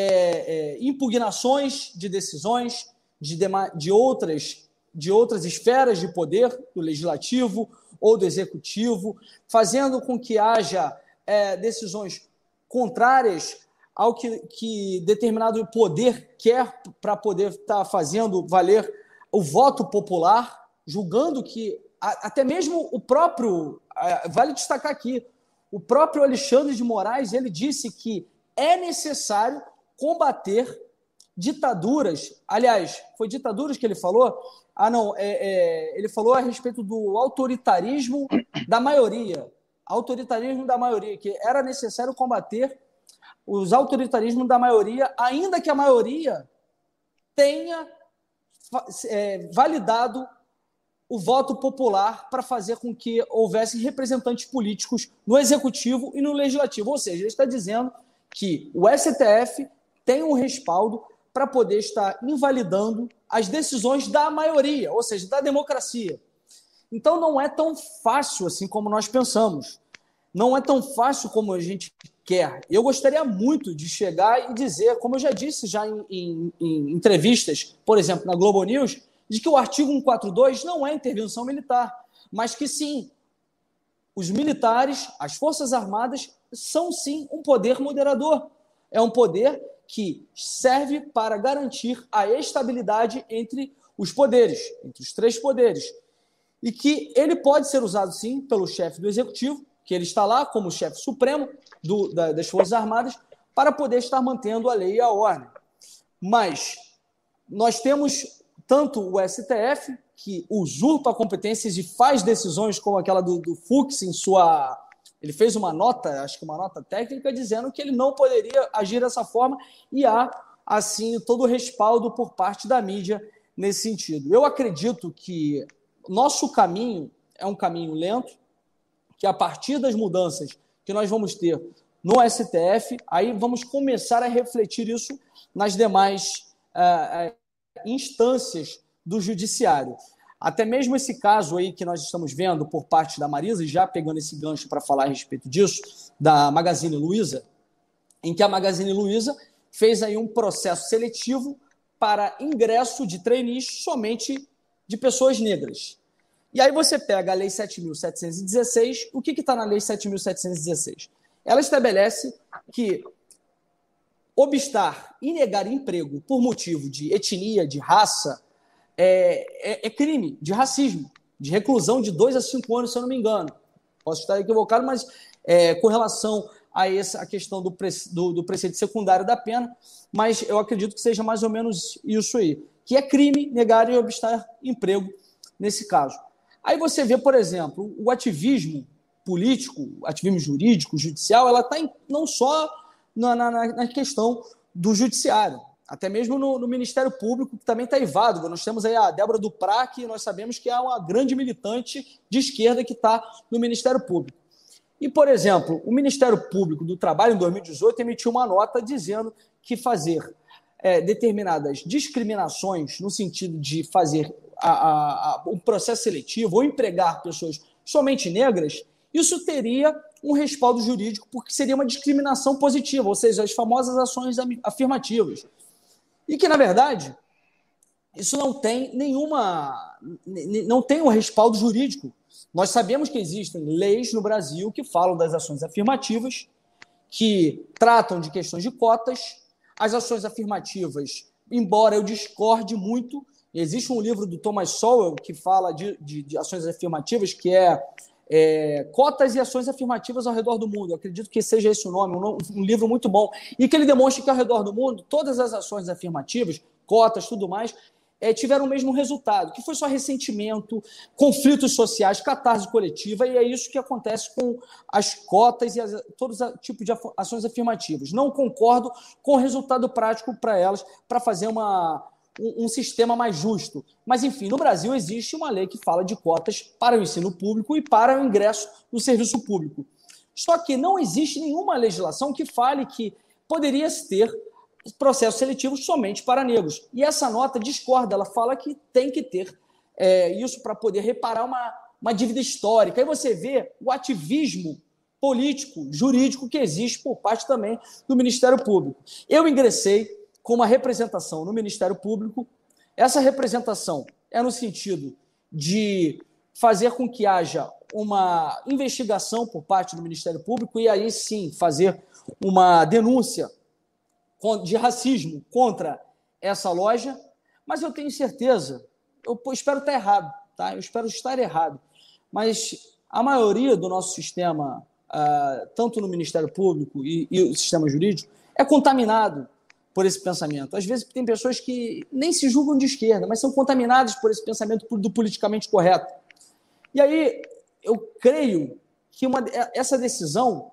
é, impugnações de decisões de, de, outras, de outras esferas de poder, do legislativo, ou do executivo, fazendo com que haja é, decisões contrárias ao que, que determinado poder quer para poder estar tá fazendo valer o voto popular, julgando que até mesmo o próprio, vale destacar aqui, o próprio Alexandre de Moraes, ele disse que é necessário combater ditaduras, aliás, foi ditaduras que ele falou, ah, não, é, é, ele falou a respeito do autoritarismo da maioria. Autoritarismo da maioria, que era necessário combater os autoritarismos da maioria, ainda que a maioria tenha é, validado o voto popular para fazer com que houvesse representantes políticos no executivo e no legislativo. Ou seja, ele está dizendo que o STF tem um respaldo para poder estar invalidando as decisões da maioria, ou seja, da democracia. Então não é tão fácil assim como nós pensamos. Não é tão fácil como a gente quer. Eu gostaria muito de chegar e dizer, como eu já disse já em, em, em entrevistas, por exemplo, na Globo News, de que o artigo 142 não é intervenção militar, mas que sim, os militares, as Forças Armadas, são sim um poder moderador. É um poder que serve para garantir a estabilidade entre os poderes, entre os três poderes. E que ele pode ser usado, sim, pelo chefe do executivo, que ele está lá como chefe supremo do, da, das Forças Armadas, para poder estar mantendo a lei e a ordem. Mas nós temos tanto o STF, que usurpa competências e faz decisões como aquela do, do Fux em sua ele fez uma nota, acho que uma nota técnica, dizendo que ele não poderia agir dessa forma e há, assim, todo o respaldo por parte da mídia nesse sentido. Eu acredito que nosso caminho é um caminho lento, que a partir das mudanças que nós vamos ter no STF, aí vamos começar a refletir isso nas demais uh, instâncias do judiciário. Até mesmo esse caso aí que nós estamos vendo por parte da Marisa, já pegando esse gancho para falar a respeito disso, da Magazine Luiza, em que a Magazine Luiza fez aí um processo seletivo para ingresso de trainees somente de pessoas negras. E aí você pega a Lei 7.716, o que está na Lei 7.716? Ela estabelece que obstar e negar emprego por motivo de etnia, de raça, é, é, é, crime de racismo, de reclusão de dois a cinco anos, se eu não me engano. Posso estar equivocado, mas é, com relação a essa a questão do, pre, do, do preceito secundário da pena, mas eu acredito que seja mais ou menos isso aí, que é crime negar e obstar emprego nesse caso. Aí você vê, por exemplo, o ativismo político, ativismo jurídico, judicial, ela está não só na, na, na, questão do judiciário, até mesmo no, no Ministério Público, que também está evado. Nós temos aí a Débora Duprá, que nós sabemos que é uma grande militante de esquerda que está no Ministério Público. E, por exemplo, o Ministério Público do Trabalho, em 2018, emitiu uma nota dizendo que fazer é, determinadas discriminações, no sentido de fazer a, a, a, um processo seletivo ou empregar pessoas somente negras, isso teria um respaldo jurídico, porque seria uma discriminação positiva, ou seja, as famosas ações afirmativas. E que, na verdade, isso não tem nenhuma. não tem um respaldo jurídico. Nós sabemos que existem leis no Brasil que falam das ações afirmativas, que tratam de questões de cotas. As ações afirmativas, embora eu discorde muito, existe um livro do Thomas Sowell que fala de, de, de ações afirmativas, que é, é, Cotas e Ações Afirmativas ao Redor do Mundo. Eu acredito que seja esse o nome, um, um livro muito bom. E que ele demonstra que ao redor do mundo, todas as ações afirmativas, cotas, tudo mais, é, tiveram o mesmo resultado, que foi só ressentimento, conflitos sociais, catarse coletiva, e é isso que acontece com as cotas e as, todos os tipos de ações afirmativas. Não concordo com o resultado prático para elas, para fazer uma, um, um, sistema mais justo. Mas, enfim, no Brasil existe uma lei que fala de cotas para o ensino público e para o ingresso no serviço público. Só que não existe nenhuma legislação que fale que poderia ter processos seletivos somente para negros. E essa nota discorda, ela fala que tem que ter é, isso para poder reparar uma, uma dívida histórica. Aí você vê o ativismo político, jurídico que existe por parte também do Ministério Público. Eu ingressei com uma representação no Ministério Público. Essa representação é no sentido de fazer com que haja uma investigação por parte do Ministério Público e aí sim fazer uma denúncia de racismo contra essa loja, mas eu tenho certeza, eu espero estar errado, tá? Eu espero estar errado, mas a maioria do nosso sistema, uh, tanto no Ministério Público e, e o sistema jurídico, é contaminado por esse pensamento. Às vezes tem pessoas que nem se julgam de esquerda, mas são contaminadas por esse pensamento do politicamente correto. E aí eu creio que uma, essa decisão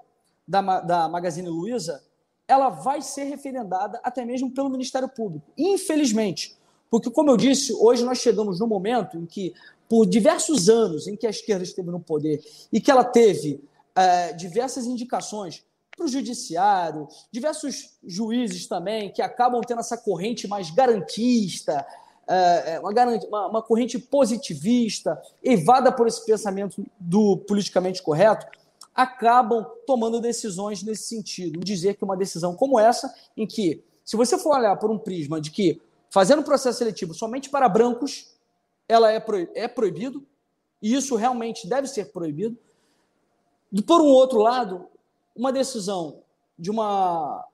da, da Magazine Luiza ela vai ser referendada até mesmo pelo Ministério Público. Infelizmente, porque, como eu disse, hoje nós chegamos no momento em que, por diversos anos em que a esquerda esteve no poder e que ela teve é, diversas indicações para o judiciário, diversos juízes também que acabam tendo essa corrente mais garantista, é, uma, uma corrente positivista, evada por esse pensamento do politicamente correto, acabam tomando decisões nesse sentido. Dizer que uma decisão como essa, em que, se você for olhar por um prisma de que fazendo processo seletivo somente para brancos, ela é, pro, é proibido, e isso realmente deve ser proibido. E, por um outro lado, uma decisão de uma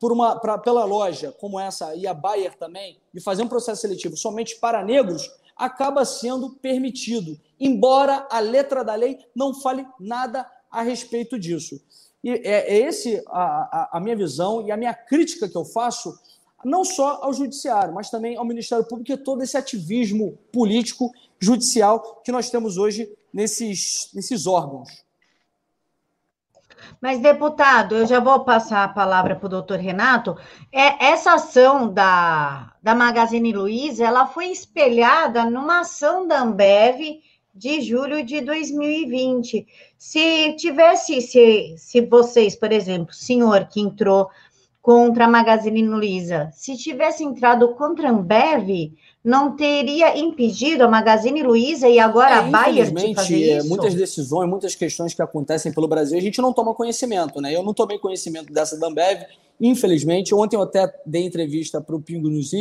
por uma pra, pela loja como essa e a Bayer também de fazer um processo seletivo somente para negros acaba sendo permitido, embora a letra da lei não fale nada a respeito disso. E é, é esse a, a, a, minha visão e a minha crítica que eu faço, não só ao judiciário, mas também ao Ministério Público e todo esse ativismo político judicial que nós temos hoje nesses, nesses órgãos. Mas, deputado, eu já vou passar a palavra para o doutor Renato. É, essa ação da, da Magazine Luiza, ela foi espelhada numa ação da Ambev de julho de 2020. Se tivesse, se, se vocês, por exemplo, senhor que entrou contra a Magazine Luiza. Se tivesse entrado contra a Ambev, não teria impedido a Magazine Luiza e agora é, a Bayer de fazer é, isso? muitas decisões, muitas questões que acontecem pelo Brasil, a gente não toma conhecimento, né? Eu não tomei conhecimento dessa da Ambev, infelizmente. Ontem eu até dei entrevista para o Pingo News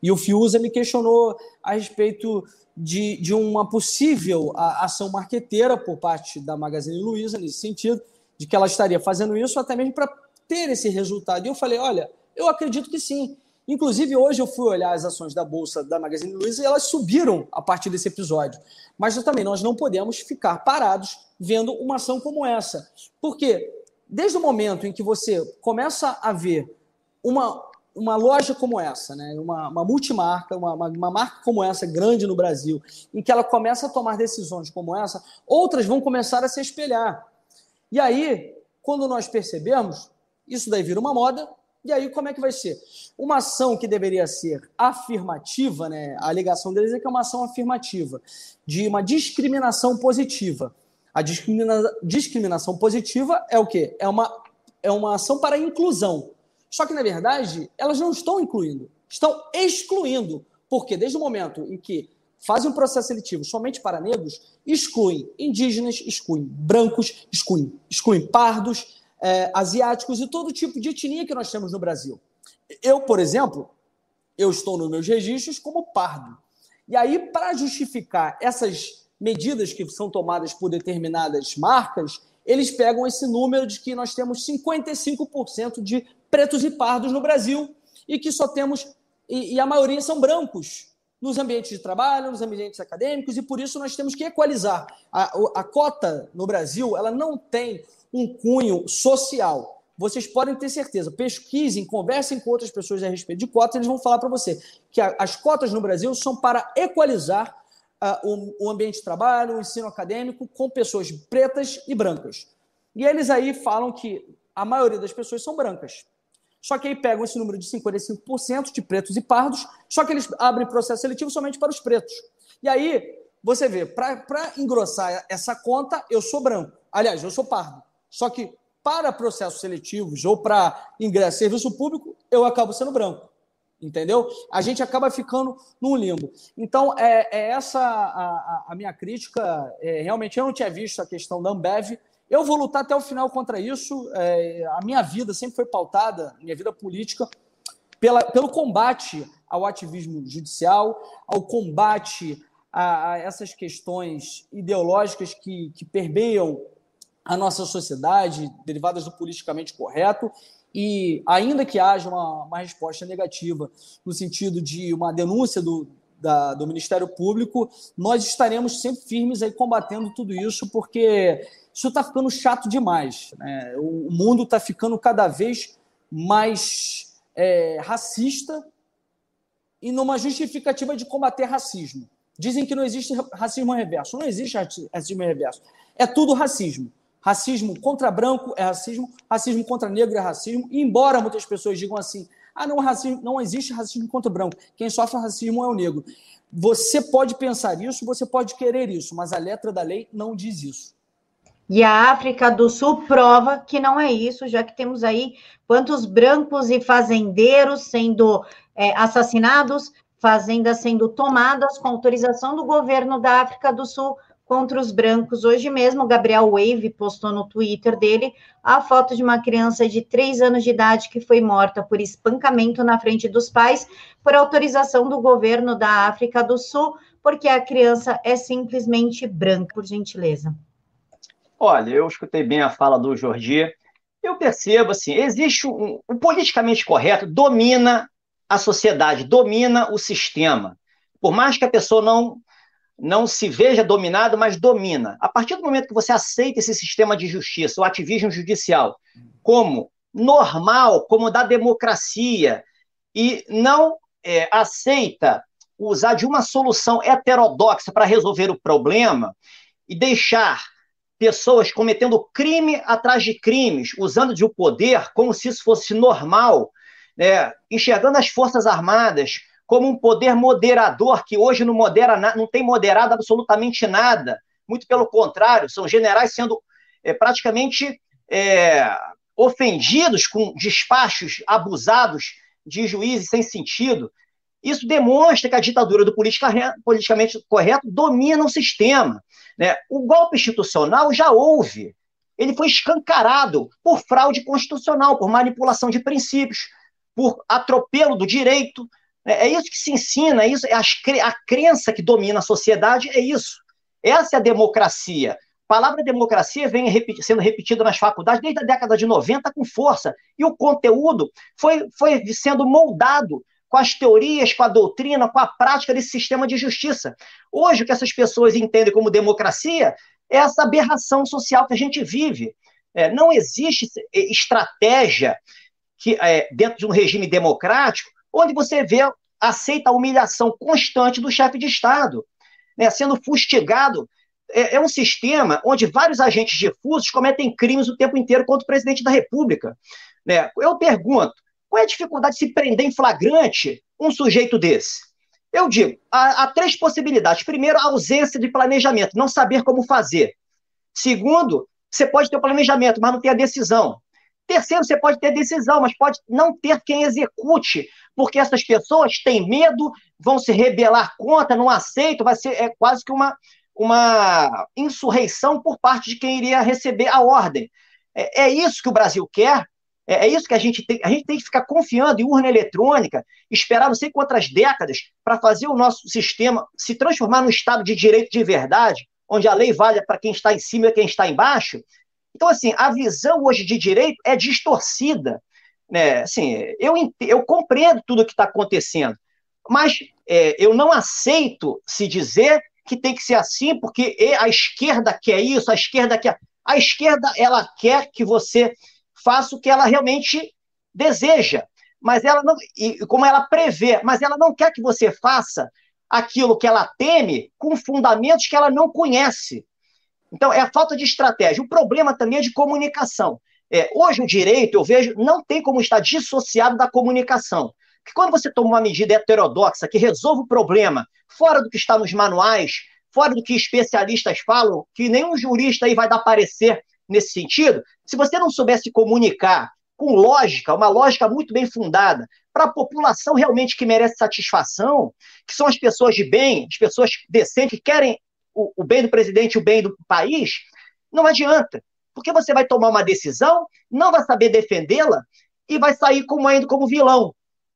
e o Fiuza me questionou a respeito de, de uma possível ação marqueteira por parte da Magazine Luiza, nesse sentido, de que ela estaria fazendo isso até mesmo para ter esse resultado. E eu falei, olha, eu acredito que sim. Inclusive, hoje eu fui olhar as ações da Bolsa da Magazine Luiza e elas subiram a partir desse episódio. Mas também nós não podemos ficar parados vendo uma ação como essa. Porque desde o momento em que você começa a ver uma, uma loja como essa, né? uma, uma multimarca, uma, uma, uma, marca como essa, grande no Brasil, em que ela começa a tomar decisões como essa, outras vão começar a se espelhar. E aí, quando nós percebemos, isso daí vira uma moda, e aí como é que vai ser? Uma ação que deveria ser afirmativa, né? A alegação deles é que é uma ação afirmativa, de uma discriminação positiva. A discrimina... discriminação positiva é o quê? É uma, é uma ação para inclusão. Só que, na verdade, elas não estão incluindo, estão excluindo. Porque desde o momento em que fazem um processo seletivo somente para negros, excluem indígenas, excluem brancos, excluem, excluem pardos, é, asiáticos e todo tipo de etnia que nós temos no Brasil. Eu, por exemplo, eu estou nos meus registros como pardo. E aí, para justificar essas medidas que são tomadas por determinadas marcas, eles pegam esse número de que nós temos 55% de pretos e pardos no Brasil e que só temos, e, e, a maioria são brancos nos ambientes de trabalho, nos ambientes acadêmicos, e por isso nós temos que equalizar. A, a cota no Brasil, ela não tem um cunho social. Vocês podem ter certeza, pesquisem, conversem com outras pessoas a respeito de cotas, eles vão falar para você que a, as cotas no Brasil são para equalizar uh, o, o ambiente de trabalho, o ensino acadêmico com pessoas pretas e brancas. E eles aí falam que a maioria das pessoas são brancas. Só que aí pegam esse número de 55% de pretos e pardos, só que eles abrem processo seletivo somente para os pretos. E aí, você vê, para engrossar essa conta, eu sou branco. Aliás, eu sou pardo. Só que para processos seletivos ou para ingresso serviço público, eu acabo sendo branco. Entendeu? A gente acaba ficando num limbo. Então, é, é essa a, a, minha crítica. É, realmente, eu não tinha visto a questão da Ambev. Eu vou lutar até o final contra isso. É, a minha vida sempre foi pautada, minha vida política, pela, pelo combate ao ativismo judicial, ao combate a, a essas questões ideológicas que, que permeiam a nossa sociedade, derivadas do politicamente correto, e ainda que haja uma, uma resposta negativa no sentido de uma denúncia do, da, do Ministério Público, nós estaremos sempre firmes aí combatendo tudo isso, porque isso está ficando chato demais. Né? O, mundo está ficando cada vez mais é, racista e numa justificativa de combater racismo. Dizem que não existe racismo reverso. Não existe racismo reverso. É tudo racismo. Racismo contra branco é racismo, racismo contra negro é racismo. E embora muitas pessoas digam assim, ah, não, racismo, não existe racismo contra branco. Quem sofre racismo é o negro. Você pode pensar isso, você pode querer isso, mas a letra da lei não diz isso. E a África do Sul prova que não é isso, já que temos aí quantos brancos e fazendeiros sendo é, assassinados, fazendas sendo tomadas com autorização do governo da África do Sul contra os brancos. Hoje mesmo, Gabriel Wave postou no Twitter dele a foto de uma criança de 3 anos de idade que foi morta por espancamento na frente dos pais, por autorização do governo da África do Sul, porque a criança é simplesmente branca, por gentileza. Olha, eu escutei bem a fala do Jordi. Eu percebo assim, existe um, um politicamente correto domina a sociedade, domina o sistema. Por mais que a pessoa não não se veja dominado, mas domina. A partir do momento que você aceita esse sistema de justiça, o ativismo judicial, como normal, como da democracia, e não é, aceita usar de uma solução heterodoxa para resolver o problema e deixar pessoas cometendo crime atrás de crimes, usando de o um poder como se isso fosse normal, né? enxergando as Forças Armadas como um poder moderador, que hoje não, modera, não tem moderado absolutamente nada. Muito pelo contrário, são generais sendo é, praticamente é, ofendidos com despachos abusados de juízes sem sentido. Isso demonstra que a ditadura do politicamente correto domina o sistema. Né? O golpe institucional já houve. Ele foi escancarado por fraude constitucional, por manipulação de princípios, por atropelo do direito. É, é isso que se ensina, é isso, é a crença que domina a sociedade, é isso. Essa é a democracia. A palavra democracia vem sendo repetida nas faculdades desde a década de 90 com força. E o conteúdo foi, foi sendo moldado com as teorias, com a doutrina, com a prática desse sistema de justiça. Hoje, o que essas pessoas entendem como democracia é essa aberração social que a gente vive. É, não existe estratégia que, é, dentro de um regime democrático onde você vê, aceita a humilhação constante do chefe de Estado, né, sendo fustigado. É, é, um sistema onde vários agentes difusos cometem crimes o tempo inteiro contra o presidente da República. Né? Eu pergunto, qual é a dificuldade de se prender em flagrante um sujeito desse? Eu digo, há, há três possibilidades. Primeiro, a ausência de planejamento, não saber como fazer. Segundo, você pode ter o planejamento, mas não ter a decisão. Terceiro, você pode ter decisão, mas pode não ter quem execute, porque essas pessoas têm medo, vão se rebelar contra, não aceitam, vai ser é quase que uma, uma insurreição por parte de quem iria receber a ordem. É, é isso que o Brasil quer, é, é, isso que a gente tem. A gente tem que ficar confiando em urna eletrônica, esperar não sei quantas décadas para fazer o nosso sistema se transformar num Estado de direito de verdade, onde a lei vale para quem está em cima e quem está embaixo. Então, assim, a visão hoje de direito é distorcida. Né? Assim, eu, eu compreendo tudo o que está acontecendo, mas é, eu não aceito se dizer que tem que ser assim, porque a esquerda quer isso, a esquerda quer. A esquerda, ela quer que você faça o que ela realmente deseja, mas ela não, e como ela prevê, mas ela não quer que você faça aquilo que ela teme com fundamentos que ela não conhece. Então, é a falta de estratégia. O problema também é de comunicação. É, hoje, o direito, eu vejo, não tem como estar dissociado da comunicação. Porque quando você toma uma medida heterodoxa que resolve o problema fora do que está nos manuais, fora do que especialistas falam, que nenhum jurista aí vai dar parecer nesse sentido, se você não soubesse comunicar com lógica, uma lógica muito bem fundada, para a população realmente que merece satisfação, que são as pessoas de bem, as pessoas decentes, que querem o, o bem do presidente e o bem do país, não adianta. Porque você vai tomar uma decisão, não vai saber defendê-la e vai sair como ainda como vilão.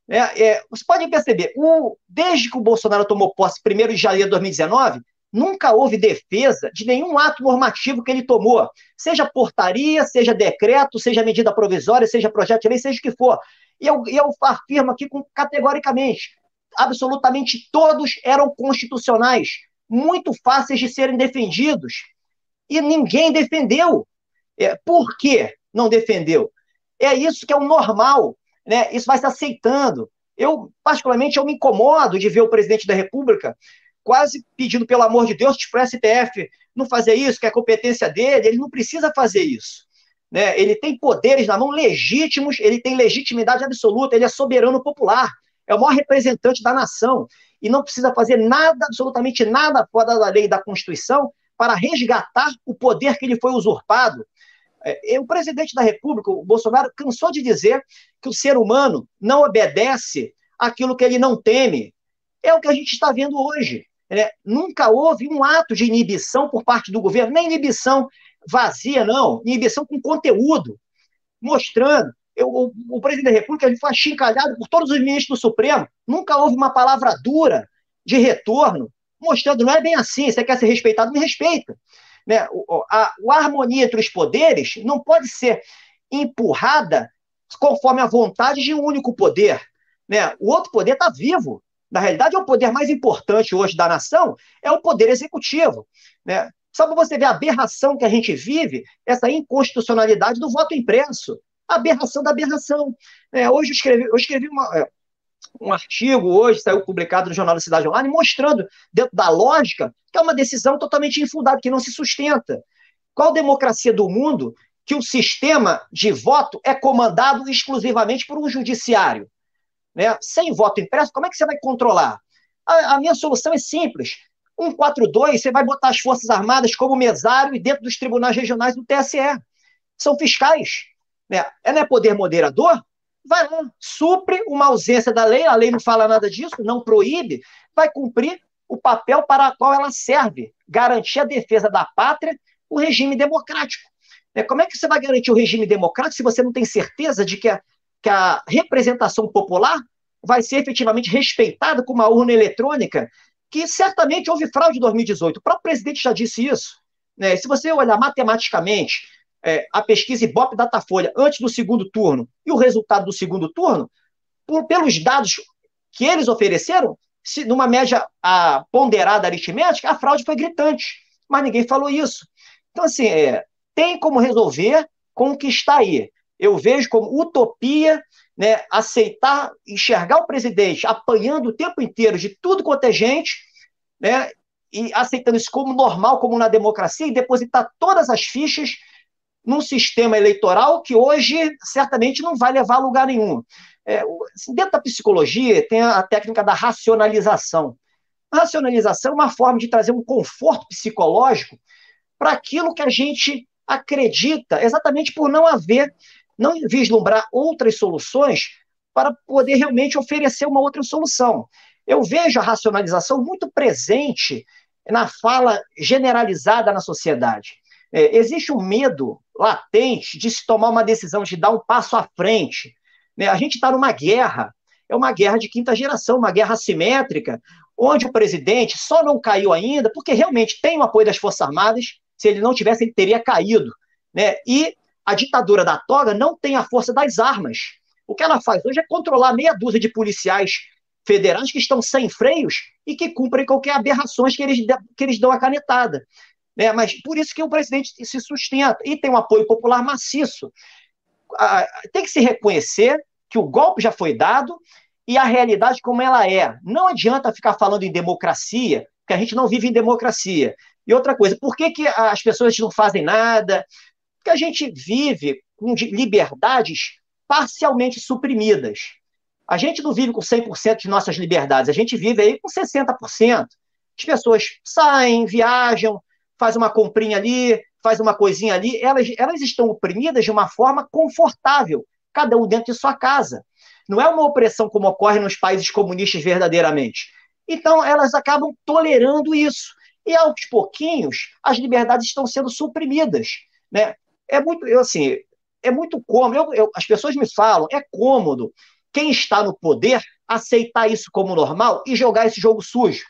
É, é, vocês podem perceber, o, desde que o Bolsonaro tomou posse, 1 de janeiro de 2019, Nunca houve defesa de nenhum ato normativo que ele tomou, seja portaria, seja decreto, seja medida provisória, seja projeto de lei, seja o que for. E eu, eu afirmo aqui com, categoricamente: absolutamente todos eram constitucionais, muito fáceis de serem defendidos. E ninguém defendeu. É, por que não defendeu? É isso que é o normal, né? isso vai se aceitando. Eu, particularmente, eu me incomodo de ver o presidente da República quase pedindo, pelo amor de Deus, para o STF não fazer isso, que é competência dele, ele não precisa fazer isso. Né? Ele tem poderes na mão legítimos, ele tem legitimidade absoluta, ele é soberano popular, é o maior representante da nação, e não precisa fazer nada, absolutamente nada fora da lei da Constituição para resgatar o poder que lhe foi usurpado. É, o presidente da República, o Bolsonaro, cansou de dizer que o ser humano não obedece aquilo que ele não teme. É o que a gente está vendo hoje. É, nunca houve um ato de inibição por parte do governo, nem inibição vazia, não, inibição com conteúdo, mostrando. Eu, o, o, presidente da República foi achincalhado por todos os ministros do Supremo, nunca houve uma palavra dura de retorno, mostrando não é bem assim, você quer ser respeitado, me respeita. Né? A, a harmonia entre os poderes não pode ser empurrada conforme a vontade de um único poder. Né? O outro poder está vivo, na realidade, é o poder mais importante hoje da nação, é o poder executivo. Né? Só para você ver a aberração que a gente vive, essa inconstitucionalidade do voto impresso. Aberração da aberração. É, hoje eu escrevi, eu escrevi uma, é, um artigo, hoje saiu publicado no Jornal da Cidade Online, mostrando, dentro da lógica, que é uma decisão totalmente infundada, que não se sustenta. Qual democracia do mundo que o sistema de voto é comandado exclusivamente por um judiciário? né, sem voto impresso, como é que você vai controlar? A, a minha solução é simples. 142, você vai botar as Forças Armadas como mesário e dentro dos tribunais regionais do TSE. São fiscais. né, é, não é poder moderador? Supre uma ausência da lei, a lei não fala nada disso, não proíbe, vai cumprir o papel para o qual ela serve, garantir a defesa da pátria, o regime democrático. Né, como é que você vai garantir o regime democrático se você não tem certeza de que a, que a representação popular vai ser efetivamente respeitada com uma urna eletrônica, que certamente houve fraude em 2018. O próprio presidente já disse isso. Né? Se você olhar matematicamente é, a pesquisa Ibope Datafolha antes do segundo turno e o resultado do segundo turno, por, pelos dados que eles ofereceram, se, numa média a, ponderada aritmética, a fraude foi gritante. Mas ninguém falou isso. Então, assim, é, tem como resolver com o que está aí. Eu vejo como utopia né, aceitar, enxergar o presidente apanhando o tempo inteiro de tudo quanto é gente, né, e aceitando isso como normal, como na democracia, e depositar todas as fichas num sistema eleitoral que hoje certamente não vai levar a lugar nenhum. É, assim, dentro da psicologia, tem a, a técnica da racionalização. A racionalização é uma forma de trazer um conforto psicológico para aquilo que a gente acredita, exatamente por não haver, não vislumbrar outras soluções para poder realmente oferecer uma outra solução. Eu vejo a racionalização muito presente na fala generalizada na sociedade. É, existe um medo latente de se tomar uma decisão, de dar um passo à frente. Né? A gente está numa guerra, é uma guerra de quinta geração, uma guerra assimétrica, onde o presidente só não caiu ainda porque realmente tem o apoio das Forças Armadas, se ele não tivesse, ele teria caído. Né? E a ditadura da toga não tem a força das armas. O que ela faz hoje é controlar meia dúzia de policiais federais que estão sem freios e que cumprem qualquer aberrações que eles, que eles dão a canetada. Né? Mas por isso que o presidente se sustenta e tem um apoio popular maciço. Ah, tem que se reconhecer que o golpe já foi dado e a realidade como ela é. Não adianta ficar falando em democracia, porque a gente não vive em democracia. E outra coisa, por que, que as pessoas não fazem nada? Porque a gente vive com liberdades parcialmente suprimidas. A gente não vive com 100% de nossas liberdades, a gente vive aí com 60%. As pessoas saem, viajam, faz uma comprinha ali, faz uma coisinha ali, elas, elas estão oprimidas de uma forma confortável, cada um dentro de sua casa. Não é uma opressão como ocorre nos países comunistas verdadeiramente. Então, elas acabam tolerando isso. E aos pouquinhos, as liberdades estão sendo suprimidas. Né? É muito, eu, assim, é muito cômodo. Eu, eu, as pessoas me falam, é cômodo quem está no poder aceitar isso como normal e jogar esse jogo sujo.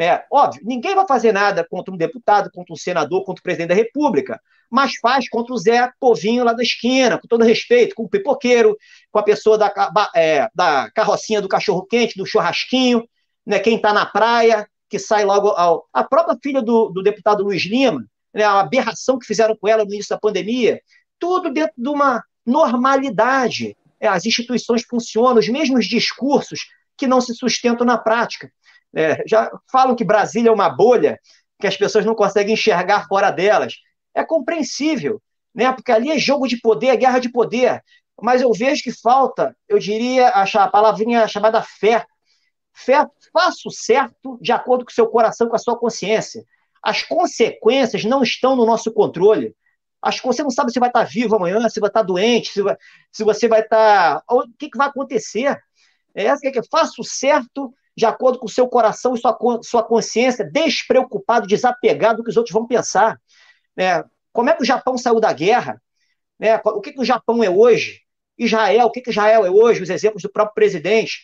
Né? Óbvio, ninguém vai fazer nada contra um deputado, contra um senador, contra o presidente da República, mas faz contra o Zé Povinho lá da esquina, com todo respeito, com o pipoqueiro, com a pessoa da, é, da carrocinha do cachorro-quente, do churrasquinho, né? quem está na praia, que sai logo ao. A própria filha do, do deputado Luiz Lima, né? a aberração que fizeram com ela no início da pandemia, tudo dentro de uma normalidade. É, as instituições funcionam, os mesmos discursos que não se sustentam na prática. É, já falam que Brasília é uma bolha, que as pessoas não conseguem enxergar fora delas. É compreensível, né? porque ali é jogo de poder, é guerra de poder. Mas eu vejo que falta, eu diria, a, palavrinha chamada fé. Fé, faça o certo de acordo com o seu coração, com a sua consciência. As consequências não estão no nosso controle. As, você não sabe se vai estar vivo amanhã, se vai estar doente, se, vai, se você vai estar. O que, que vai acontecer? É essa que é que faça o certo de acordo com o seu coração e sua, sua consciência, despreocupado, desapegado do que os outros vão pensar. É, como é que o Japão saiu da guerra? É, o que, que o Japão é hoje? Israel, o que, que Israel é hoje? Os exemplos do próprio presidente.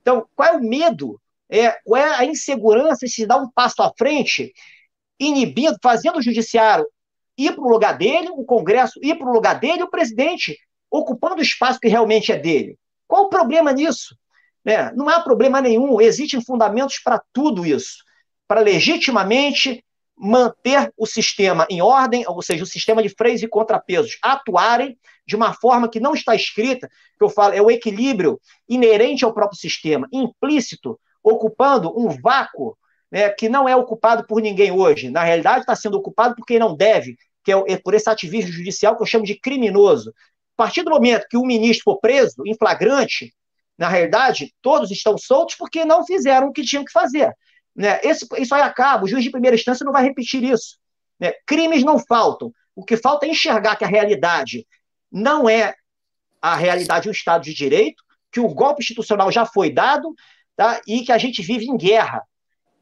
Então, qual é o medo? É, qual é a insegurança de se dar um passo à frente, inibindo, fazendo o judiciário ir para o lugar dele, o Congresso ir para o lugar dele, o presidente ocupando o espaço que realmente é dele. Qual o problema nisso? É, não há problema nenhum, existem fundamentos para tudo isso, para legitimamente manter o sistema em ordem, ou seja, o sistema de freios e contrapesos atuarem de uma forma que não está escrita, que eu falo, é o equilíbrio inerente ao próprio sistema, implícito, ocupando um vácuo né, que não é ocupado por ninguém hoje. Na realidade, está sendo ocupado por quem não deve, que é, é por esse ativismo judicial que eu chamo de criminoso. A partir do momento que o ministro for preso em flagrante, na realidade, todos estão soltos porque não fizeram o que tinham que fazer. Né? Esse, isso aí acaba, o juiz de primeira instância não vai repetir isso. Né? Crimes não faltam. O que falta é enxergar que a realidade não é a realidade do Estado de Direito, que o golpe institucional já foi dado tá? e que a gente vive em guerra.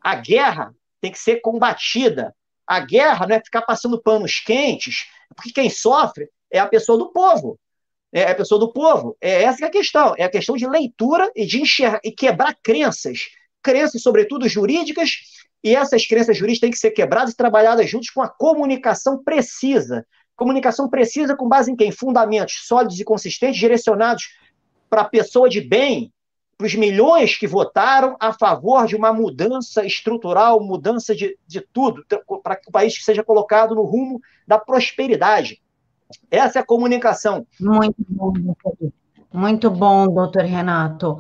A guerra tem que ser combatida. A guerra não é ficar passando panos quentes, porque quem sofre é a pessoa do povo. É a pessoa do povo. É essa é a questão. É a questão de leitura e de enxergar e quebrar crenças. Crenças, sobretudo jurídicas, e essas crenças jurídicas têm que ser quebradas e trabalhadas juntos com a comunicação precisa. Comunicação precisa com base em quem? Fundamentos sólidos e consistentes, direcionados para a pessoa de bem, para os milhões que votaram a favor de uma mudança estrutural, mudança de, de tudo, para que o país seja colocado no rumo da prosperidade. Essa é a comunicação. Muito bom, doutor. Muito bom, doutor Renato.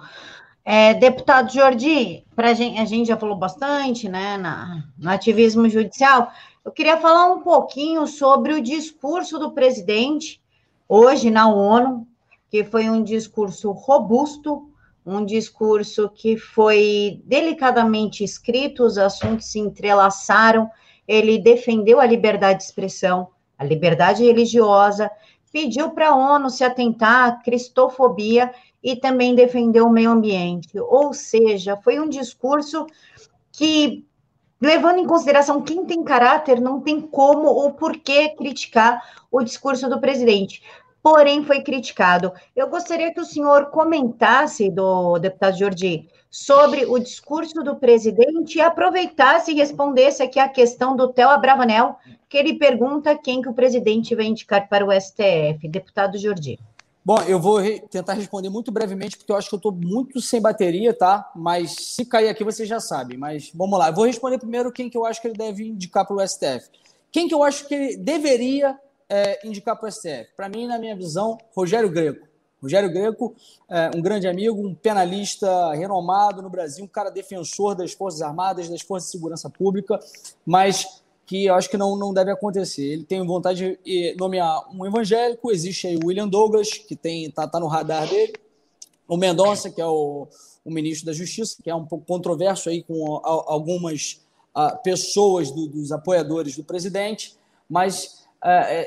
É, deputado Jordi, pra gente, a gente já falou bastante né, na, no ativismo judicial. Eu queria falar um pouquinho sobre o discurso do presidente hoje na ONU, que foi um discurso robusto, um discurso que foi delicadamente escrito, os assuntos se entrelaçaram, ele defendeu a liberdade de expressão, a liberdade religiosa, pediu para a ONU se atentar à cristofobia e também defendeu o meio ambiente. Ou seja, foi um discurso que, levando em consideração quem tem caráter, não tem como ou por que criticar o discurso do presidente. Porém, foi criticado. Eu gostaria que o senhor comentasse, do deputado Jordi, sobre o discurso do presidente e aproveitasse e respondesse aqui a questão do Theo Abravanel, que ele pergunta quem que o presidente vai indicar para o STF. Deputado Jordi. Bom, eu vou re tentar responder muito brevemente, porque eu acho que eu estou muito sem bateria, tá? Mas se cair aqui, você já sabe. Mas vamos lá. Eu vou responder primeiro quem que eu acho que ele deve indicar para o STF. Quem que eu acho que ele deveria é, indicar para o STF? Para mim, na minha visão, Rogério Greco. Rogério Greco, é, um grande amigo, um penalista renomado no Brasil, um cara defensor das Forças Armadas, das Forças de Segurança Pública, mas que eu acho que não, não deve acontecer. Ele tem vontade de nomear um evangélico, existe aí o William Douglas, que tem tá, tá no radar dele, o Mendonça, que é o, o ministro da Justiça, que é um pouco controverso aí com algumas uh, pessoas do, dos apoiadores do presidente, mas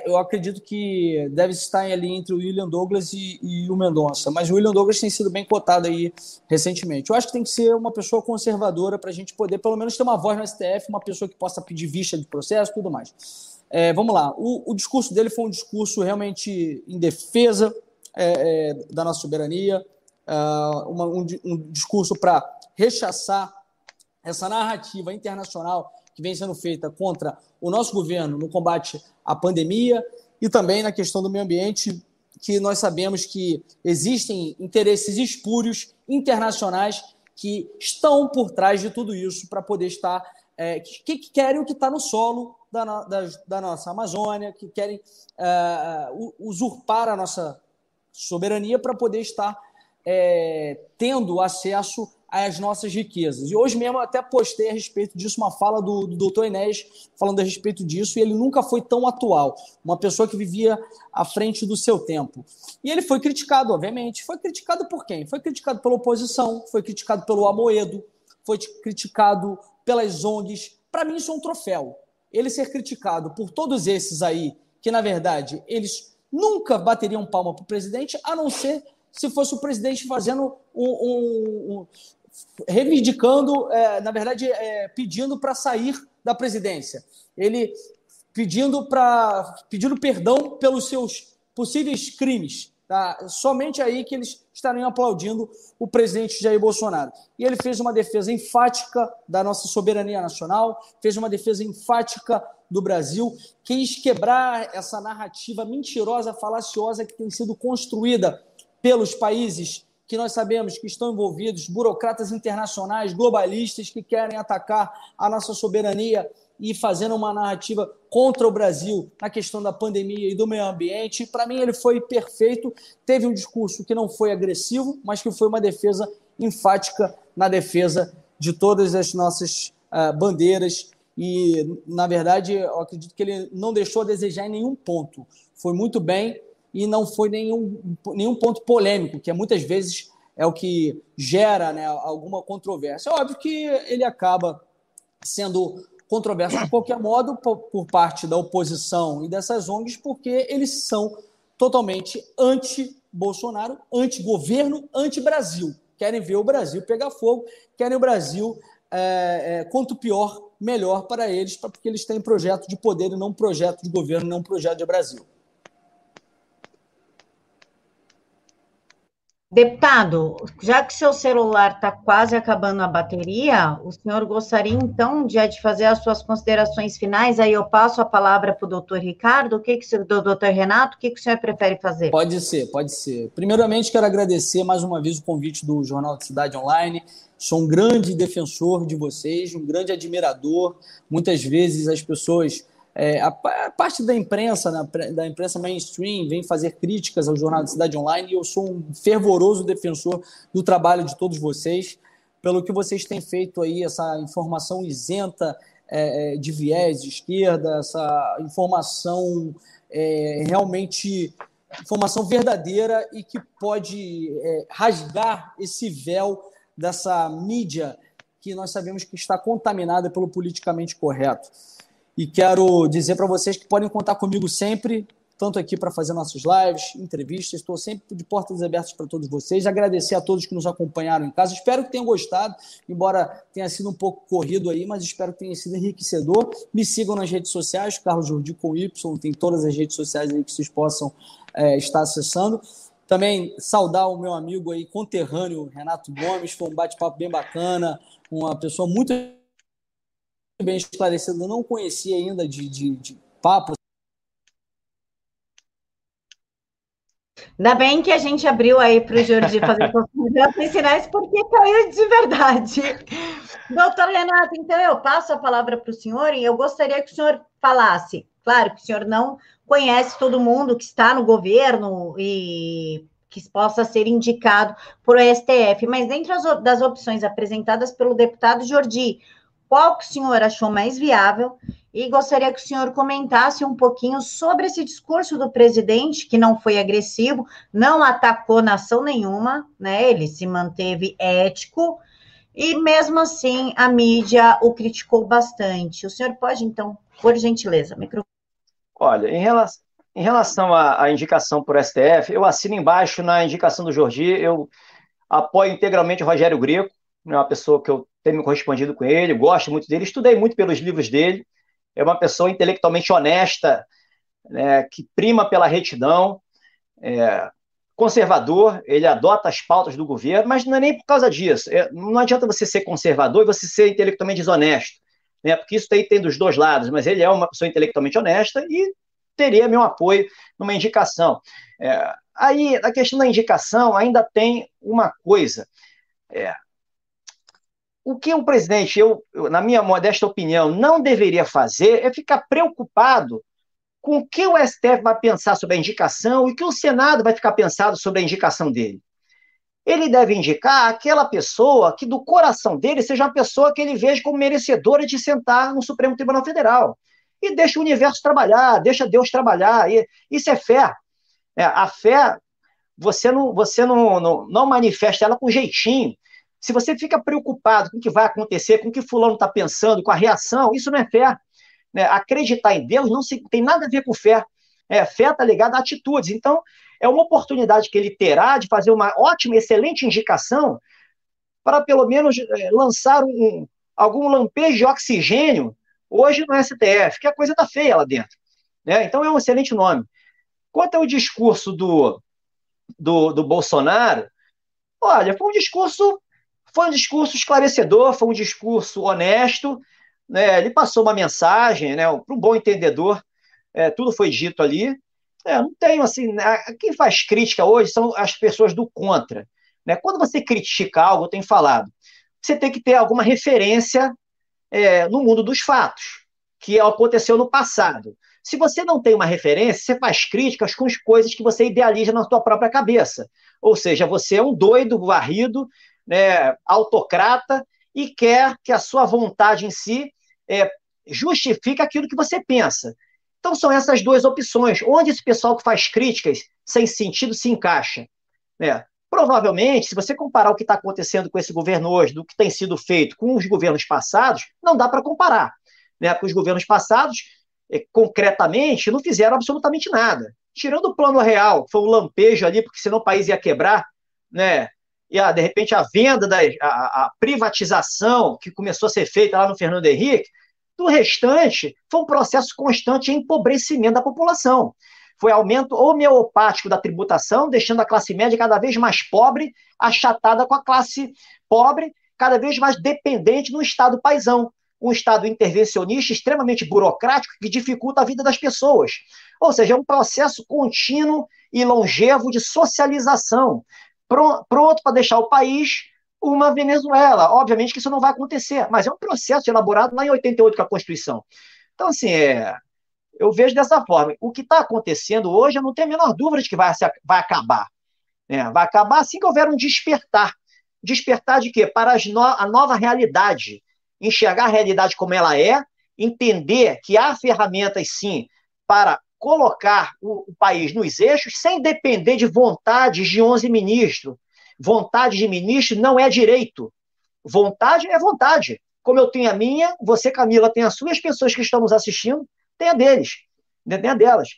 eu acredito que deve estar ali entre o William Douglas e, e, o Mendonça, mas o William Douglas tem sido bem cotado aí recentemente. Eu acho que tem que ser uma pessoa conservadora para a gente poder, pelo menos, ter uma voz no STF, uma pessoa que possa pedir vista de processo e tudo mais. É, vamos lá, o, o, discurso dele foi um discurso realmente em defesa é, é da nossa soberania, é, uma, um, um discurso para rechaçar essa narrativa internacional que vem sendo feita contra o nosso governo no combate à pandemia e também na questão do meio ambiente, que nós sabemos que existem interesses espúrios internacionais que estão por trás de tudo isso para poder estar. É, que, que, querem o que está no solo da, da, da, nossa Amazônia, que querem é, usurpar a nossa soberania para poder estar é, tendo acesso as nossas riquezas. E hoje mesmo até postei a respeito disso uma fala do, do doutor Enéas falando a respeito disso, e ele nunca foi tão atual, uma pessoa que vivia à frente do seu tempo. E ele foi criticado, obviamente. Foi criticado por quem? Foi criticado pela oposição, foi criticado pelo Amoedo, foi criticado pelas ONGs. Para mim, isso é um troféu. Ele ser criticado por todos esses aí, que na verdade eles nunca bateriam palma para o presidente, a não ser se fosse o presidente fazendo um, um, reivindicando, é, na verdade, é, pedindo para sair da presidência. Ele pedindo para pedindo perdão pelos seus possíveis crimes. Tá? Somente aí que eles estariam aplaudindo o presidente Jair Bolsonaro. E ele fez uma defesa enfática da nossa soberania nacional, fez uma defesa enfática do Brasil, quis quebrar essa narrativa mentirosa, falaciosa que tem sido construída pelos países que nós sabemos que estão envolvidos, burocratas internacionais, globalistas que querem atacar a nossa soberania e fazendo uma narrativa contra o Brasil na questão da pandemia e do meio ambiente. Para mim, ele foi perfeito. Teve um discurso que não foi agressivo, mas que foi uma defesa enfática na defesa de todas as nossas uh, bandeiras. E, na verdade, eu acredito que ele não deixou a desejar em nenhum ponto. Foi muito bem e não foi nenhum, nenhum ponto polêmico, que é, muitas vezes é o que gera né, alguma controvérsia. É óbvio que ele acaba sendo controverso de qualquer modo por, parte da oposição e dessas ONGs, porque eles são totalmente anti Bolsonaro, anti-governo, anti-Brasil. Querem ver o Brasil pegar fogo, querem o Brasil, é, é, quanto pior, melhor para eles, porque eles têm projeto de poder e não projeto de governo, não projeto de Brasil. Deputado, já que seu celular está quase acabando a bateria, o senhor gostaria então de, de fazer as suas considerações finais? Aí eu passo a palavra para o doutor Ricardo, o que, que o doutor Renato, o que, que o senhor prefere fazer? Pode ser, pode ser. Primeiramente, quero agradecer mais uma vez o convite do Jornal de Cidade Online. Sou um grande defensor de vocês, um grande admirador. Muitas vezes as pessoas é, a, a, parte da imprensa, né, da imprensa mainstream, vem fazer críticas ao Jornal da Cidade Online e eu sou um fervoroso defensor do trabalho de todos vocês, pelo que vocês têm feito aí, essa informação isenta é, é de viés de esquerda, essa informação é, realmente informação verdadeira e que pode é, rasgar esse véu dessa mídia que nós sabemos que está contaminada pelo politicamente correto. E quero dizer para vocês que podem contar comigo sempre, tanto aqui para fazer nossos lives, entrevistas. Estou sempre de portas abertas para todos vocês. Agradecer a todos que nos acompanharam em casa. Espero que tenham gostado, embora tenha sido um pouco corrido aí, mas espero que tenha sido enriquecedor. Me sigam nas redes sociais, Carlos Jordi com Y, tem todas as redes sociais aí que vocês possam é, estar acessando. Também saudar o meu amigo aí, conterrâneo, Renato Gomes, foi um bate-papo bem bacana, uma pessoa muito bem esclarecido, eu não conhecia ainda de, de, de papo. Ainda bem que a gente abriu aí para o Jordi fazer (laughs) considerações finais, porque caiu de verdade. Doutor Renato, então eu passo a palavra para o senhor e eu gostaria que o senhor falasse. Claro que o senhor não conhece todo mundo que está no governo e que possa ser indicado por STF, mas dentro das opções apresentadas pelo deputado Jordi, qual que o senhor achou mais viável e gostaria que o senhor comentasse um pouquinho sobre esse discurso do presidente, que não foi agressivo, não atacou nação nenhuma, né? Ele se manteve ético e mesmo assim a mídia o criticou bastante. O senhor pode então, por gentileza, microfone. Olha, em relação em relação à, à, indicação por STF, eu assino embaixo na indicação do Jordi, eu apoio integralmente o Rogério Greco, é uma pessoa que eu tenho me correspondido com ele, gosto muito dele, estudei muito pelos livros dele, é uma pessoa intelectualmente honesta, né, que prima pela retidão, é, conservador, ele adota as pautas do governo, mas não é nem por causa disso. É, não adianta você ser conservador e você ser intelectualmente desonesto, né, porque isso aí tem dos dois lados, mas ele é uma pessoa intelectualmente honesta e teria meu apoio numa indicação. É, aí, na questão da indicação, ainda tem uma coisa. É, o que o presidente, eu, na minha modesta opinião, não deveria fazer é ficar preocupado com o que o STF vai pensar sobre a indicação e que o Senado vai ficar pensando sobre a indicação dele. Ele deve indicar aquela pessoa que, do coração dele, seja uma pessoa que ele veja como merecedora de sentar no Supremo Tribunal Federal. E deixa o universo trabalhar, deixa Deus trabalhar. E, isso é fé. É, a fé, você não, você não, não, não manifesta ela com jeitinho. Se você fica preocupado com o que vai acontecer, com o que fulano está pensando, com a reação, isso não é fé. Né? Acreditar em Deus não se, tem nada a ver com fé. É, fé está ligada a atitudes. Então, é uma oportunidade que ele terá de fazer uma ótima, excelente indicação para, pelo menos, é, lançar um, algum lampejo de oxigênio hoje no STF, que a coisa está feia lá dentro. Né? Então, é um excelente nome. Quanto ao discurso do, do, do Bolsonaro, olha, foi um discurso foi um discurso esclarecedor, foi um discurso honesto, né? ele passou uma mensagem, né? para um bom entendedor, é, tudo foi dito ali. É, não tenho assim, né? quem faz crítica hoje são as pessoas do contra. Né? Quando você critica algo, eu tenho falado, você tem que ter alguma referência é, no mundo dos fatos, que aconteceu no passado. Se você não tem uma referência, você faz críticas com as coisas que você idealiza na sua própria cabeça. Ou seja, você é um doido varrido né, autocrata e quer que a sua vontade em si é, justifique aquilo que você pensa. Então são essas duas opções. Onde esse pessoal que faz críticas sem sentido se encaixa? Né? Provavelmente, se você comparar o que está acontecendo com esse governo hoje, do que tem sido feito com os governos passados, não dá para comparar. Né? Porque os governos passados, é, concretamente, não fizeram absolutamente nada. tirando o plano real, que foi um lampejo ali, porque senão o país ia quebrar, né? E a, de repente a venda, da, a, a privatização que começou a ser feita lá no Fernando Henrique, do restante foi um processo constante de empobrecimento da população. Foi aumento homeopático da tributação, deixando a classe média cada vez mais pobre, achatada com a classe pobre, cada vez mais dependente no Estado paisão um Estado intervencionista extremamente burocrático que dificulta a vida das pessoas. Ou seja, é um processo contínuo e longevo de socialização, pronto para deixar o país uma Venezuela. Obviamente que isso não vai acontecer, mas é um processo elaborado lá em 88 com a Constituição. Então, assim, é, eu vejo dessa forma. O que está acontecendo hoje, eu não tenho a menor dúvida de que vai, vai acabar. É, vai acabar assim que houver um despertar. Despertar de quê? Para no, a nova realidade enxergar a realidade como ela é, entender que há ferramentas, sim, para colocar o, o país nos eixos, sem depender de vontades de 11 ministros. Vontade de ministro não é direito. Vontade é vontade. Como eu tenho a minha, você, Camila, tem a sua, as pessoas que estão nos assistindo, tem a deles, tem a delas.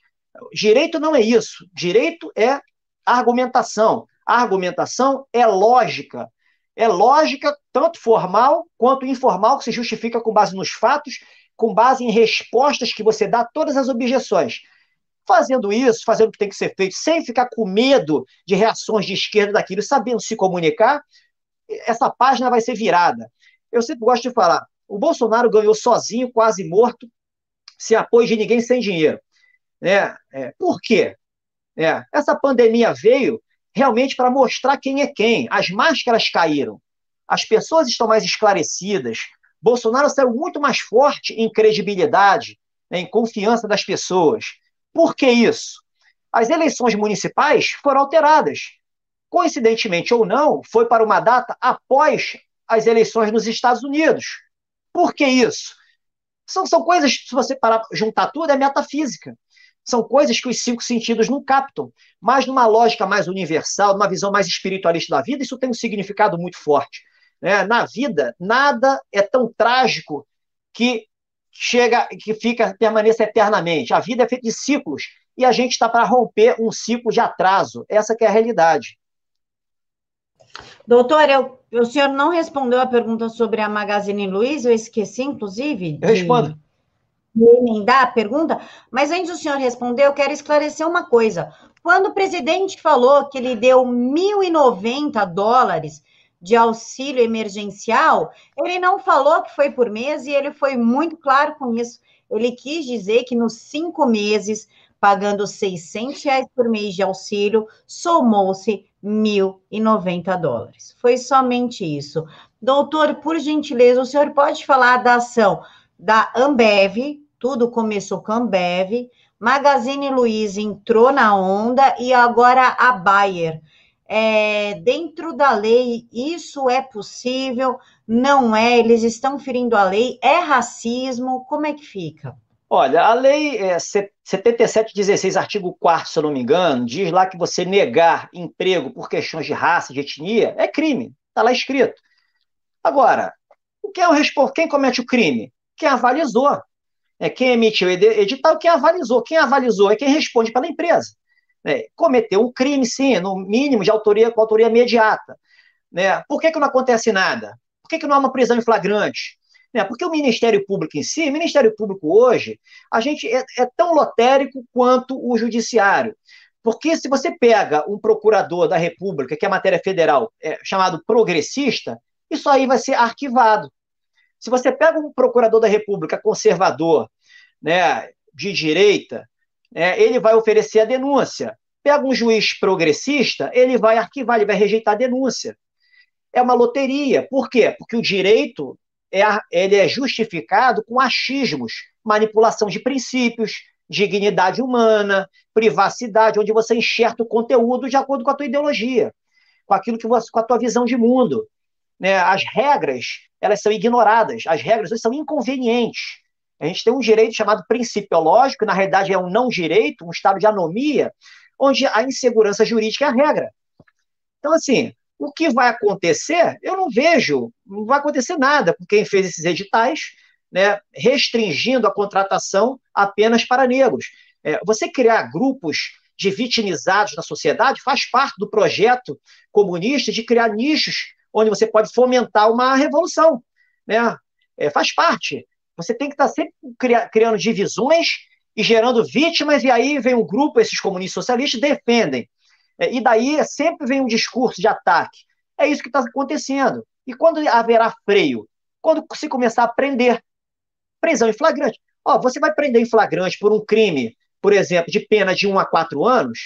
Direito não é isso. Direito é argumentação. A argumentação é lógica é lógica, tanto formal quanto informal, que se justifica com base nos fatos, com base em respostas que você dá a todas as objeções. Fazendo isso, fazendo o que tem que ser feito, sem ficar com medo de reações de esquerda daquilo, sabendo se comunicar, essa página vai ser virada. Eu sempre gosto de falar: o Bolsonaro ganhou sozinho, quase morto, sem apoio de ninguém, sem dinheiro. Né? É, por quê? É, essa pandemia veio realmente para mostrar quem é quem. As máscaras caíram. As pessoas estão mais esclarecidas. Bolsonaro saiu muito mais forte em credibilidade, né, em confiança das pessoas. Por que isso? As eleições municipais foram alteradas. Coincidentemente ou não, foi para uma data após as eleições nos Estados Unidos. Por que isso? São, são coisas, se você parar juntar tudo, é metafísica. São coisas que os cinco sentidos não captam. Mas numa lógica mais universal, numa visão mais espiritualista da vida, isso tem um significado muito forte. Né? Na vida, nada é tão trágico que chega, que fica, permaneça eternamente. A vida é feita de ciclos e a gente está para romper um ciclo de atraso. Essa é a realidade. Doutor, eu, o senhor não respondeu a pergunta sobre a Magazine Luiza, eu esqueci, inclusive. De... Eu respondo emendar a pergunta, mas antes do senhor responder, eu quero esclarecer uma coisa. Quando o presidente falou que ele deu 1.090 dólares de auxílio emergencial, ele não falou que foi por mês e ele foi muito claro com isso. Ele quis dizer que nos cinco meses, pagando 600 reais por mês de auxílio, somou-se 1.090 dólares. Foi somente isso. Doutor, por gentileza, o senhor pode falar da ação da Ambev, tudo começou com a Ambev, Magazine Luiza entrou na onda e agora a Bayer. É, dentro da lei, isso é possível? Não é? Eles estão ferindo a lei? É racismo? Como é que fica? Olha, a lei é 7716, artigo 4 se eu não me engano, diz lá que você negar emprego por questões de raça, de etnia, é crime. Está lá escrito. Agora, quem, é o, quem comete o crime? Quem avalizou é quem emitiu o edital, quem avalizou. Quem avalizou é quem responde pela empresa. É, cometeu um crime, sim, no mínimo de autoria com autoria imediata. Né? Por que, que não acontece nada? Por que, que não há uma prisão em flagrante? Né? Porque o Ministério Público em si, o Ministério Público hoje, a gente é, é tão lotérico quanto o Judiciário. Porque se você pega um procurador da República, que é matéria federal, é, chamado progressista, isso aí vai ser arquivado. Se você pega um procurador da República conservador, né, de direita, né, ele vai oferecer a denúncia. Pega um juiz progressista, ele vai arquivar, ele vai rejeitar a denúncia. É uma loteria. Por quê? Porque o direito é, ele é justificado com achismos, manipulação de princípios, dignidade humana, privacidade, onde você enxerta o conteúdo de acordo com a tua ideologia, com aquilo que você, com a tua visão de mundo. Né? As regras elas são ignoradas. As regras são inconvenientes. A gente tem um direito chamado principiológico, que na realidade é um não direito, um estado de anomia, onde a insegurança jurídica é a regra. Então, assim, o que vai acontecer, eu não vejo, não vai acontecer nada com quem fez esses editais, né, restringindo a contratação apenas para negros. É, você criar grupos de vitimizados na sociedade, faz parte do projeto comunista de criar nichos onde você pode fomentar uma revolução. Né? É, faz parte. Você tem que estar sempre criando divisões e gerando vítimas, e aí vem um grupo, esses comunistas socialistas, defendem. É, e daí sempre vem um discurso de ataque. É isso que está acontecendo. E quando haverá freio? Quando se começar a prender. Prisão em flagrante. Ó, você vai prender em flagrante por um crime, por exemplo, de pena de 1 a 4 anos,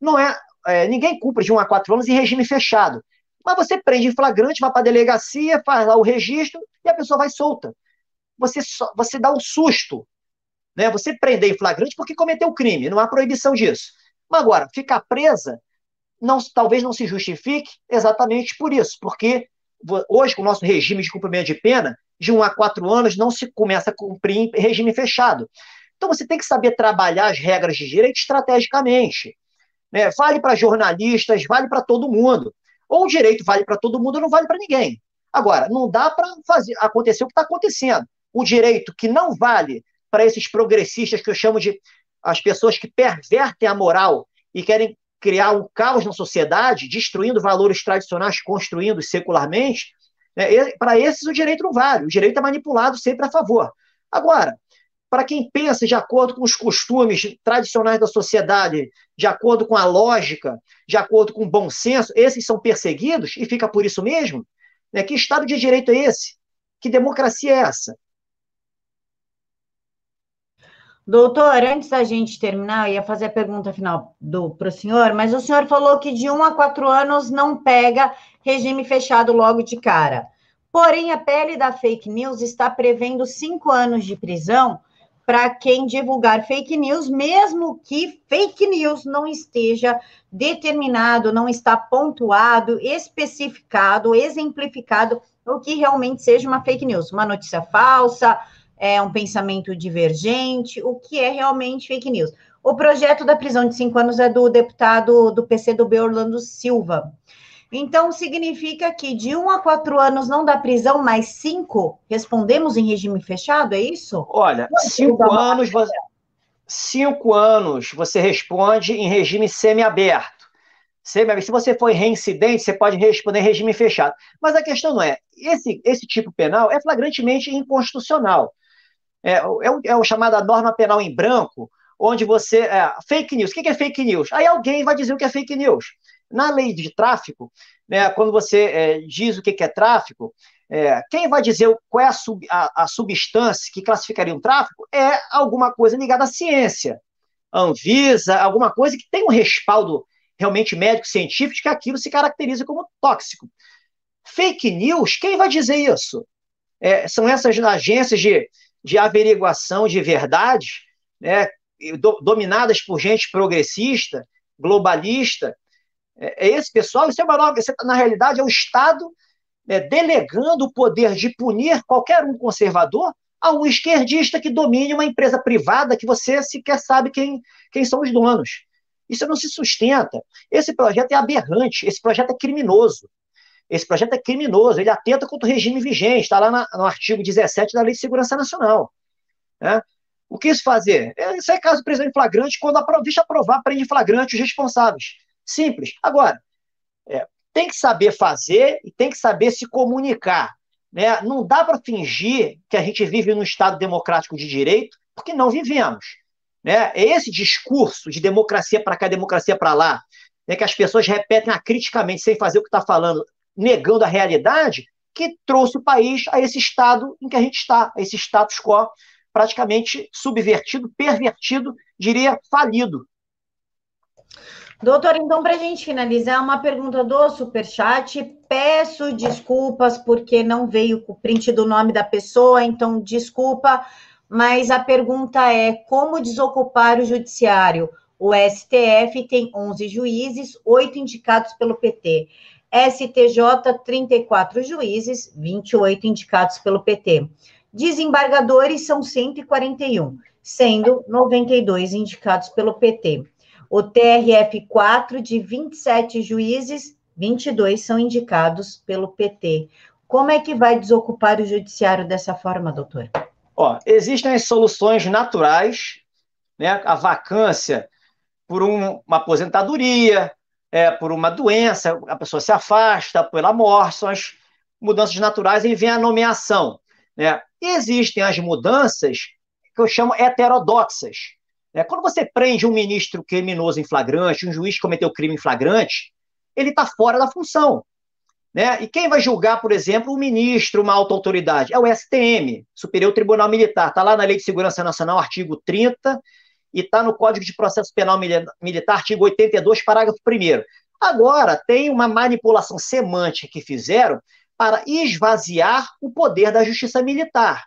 não é, é ninguém cumpre de 1 a 4 anos em regime fechado. Mas você prende em flagrante, vai para a delegacia, faz lá o registro e a pessoa vai solta. Você, só, você dá um susto. Né? Você prender em flagrante porque cometeu crime, não há proibição disso. Mas agora, ficar presa não, talvez não se justifique exatamente por isso, porque hoje, com o nosso regime de cumprimento de pena, de 1 a 4 anos não se começa a cumprir em regime fechado. Então você tem que saber trabalhar as regras de direito estrategicamente. Né? Vale para jornalistas, vale para todo mundo. Ou o direito vale para todo mundo ou não vale para ninguém. Agora, não dá para fazer acontecer o que está acontecendo. O direito que não vale para esses progressistas que eu chamo de as pessoas que pervertem a moral e querem criar um caos na sociedade, destruindo valores tradicionais construindo secularmente, né, para esses o direito não vale. O direito é manipulado sempre a favor. Agora, para quem pensa de acordo com os costumes tradicionais da sociedade, de acordo com a lógica, de acordo com o bom senso, esses são perseguidos e fica por isso mesmo? Né? Que Estado de Direito é esse? Que democracia é essa? Doutor, antes da gente terminar, eu ia fazer a pergunta final para o senhor, mas o senhor falou que de um a quatro anos não pega regime fechado logo de cara. Porém, a pele da fake news está prevendo cinco anos de prisão para quem divulgar fake news, mesmo que fake news não esteja determinado, não está pontuado, especificado, exemplificado o que realmente seja uma fake news, uma notícia falsa, é um pensamento divergente, o que é realmente fake news. O projeto da prisão de cinco anos é do deputado do PCdoB, Orlando Silva. Então, significa que de um a quatro anos não dá prisão, mas cinco respondemos em regime fechado, é isso? Olha, cinco anos, você, cinco anos você responde em regime semiaberto. Semi Se você for reincidente, você pode responder em regime fechado. Mas a questão não é, esse, esse tipo penal é flagrantemente inconstitucional. É, é, o, é o chamada norma penal em branco, onde você. É, fake news. O que é fake news? Aí alguém vai dizer o que é fake news. Na lei de tráfico, né, quando você é, diz o que é tráfico, é, quem vai dizer qual é a, sub, a, a, substância que classificaria um tráfico é alguma coisa ligada à ciência. Anvisa, alguma coisa que tem um respaldo realmente médico-científico que aquilo se caracteriza como tóxico. Fake news, quem vai dizer isso? É, são essas agências de, de averiguação de verdade, né, do, dominadas por gente progressista, globalista. É, é esse pessoal, isso é uma nova, isso, na realidade é o Estado né, delegando o poder de punir qualquer um conservador a um esquerdista que domine uma empresa privada que você sequer sabe quem, quem são os donos. Isso não se sustenta. Esse projeto é aberrante, esse projeto é criminoso. Esse projeto é criminoso, ele atenta contra o regime vigente, está lá no artigo 17 da Lei de Segurança Nacional. Né? O que isso fazer? É, isso é caso de prisão em flagrante, quando a vista aprovar, prende em flagrante os responsáveis. Simples. Agora, é, tem que saber fazer e tem que saber se comunicar. Né? Não dá para fingir que a gente vive num Estado democrático de direito, porque não vivemos. Né? É esse discurso de democracia para cá, democracia para lá, né, que as pessoas repetem acriticamente, sem fazer o que está falando, negando a realidade, que trouxe o país a esse estado em que a gente está, a esse status quo praticamente subvertido, pervertido, diria falido. Doutor, então, para a gente finalizar, uma pergunta do Superchat. Peço desculpas porque não veio o print do nome da pessoa, então desculpa, mas a pergunta é: como desocupar o judiciário? O STF tem 11 juízes, oito indicados pelo PT. STJ, 34 juízes, 28 indicados pelo PT. Desembargadores são 141, sendo 92 indicados pelo PT. O TRF 4, de 27 juízes, 22 são indicados pelo PT. Como é que vai desocupar o judiciário dessa forma, doutor? Ó, existem as soluções naturais, né? A vacância por um, uma aposentadoria, é, por uma doença, a pessoa se afasta, pela morte, são as mudanças naturais e vem a nomeação. Né? Existem as mudanças que eu chamo heterodoxas. Né? Quando você prende um ministro criminoso em flagrante, um juiz que cometeu crime em flagrante, ele está fora da função. Né? E quem vai julgar, por exemplo, o ministro, uma alta autoridade? É o STM, Superior Tribunal Militar. Está lá na Lei de Segurança Nacional, artigo 30, e está no Código de Processo Penal Militar, artigo 82, parágrafo 1. Agora, tem uma manipulação semântica que fizeram para esvaziar o poder da Justiça Militar.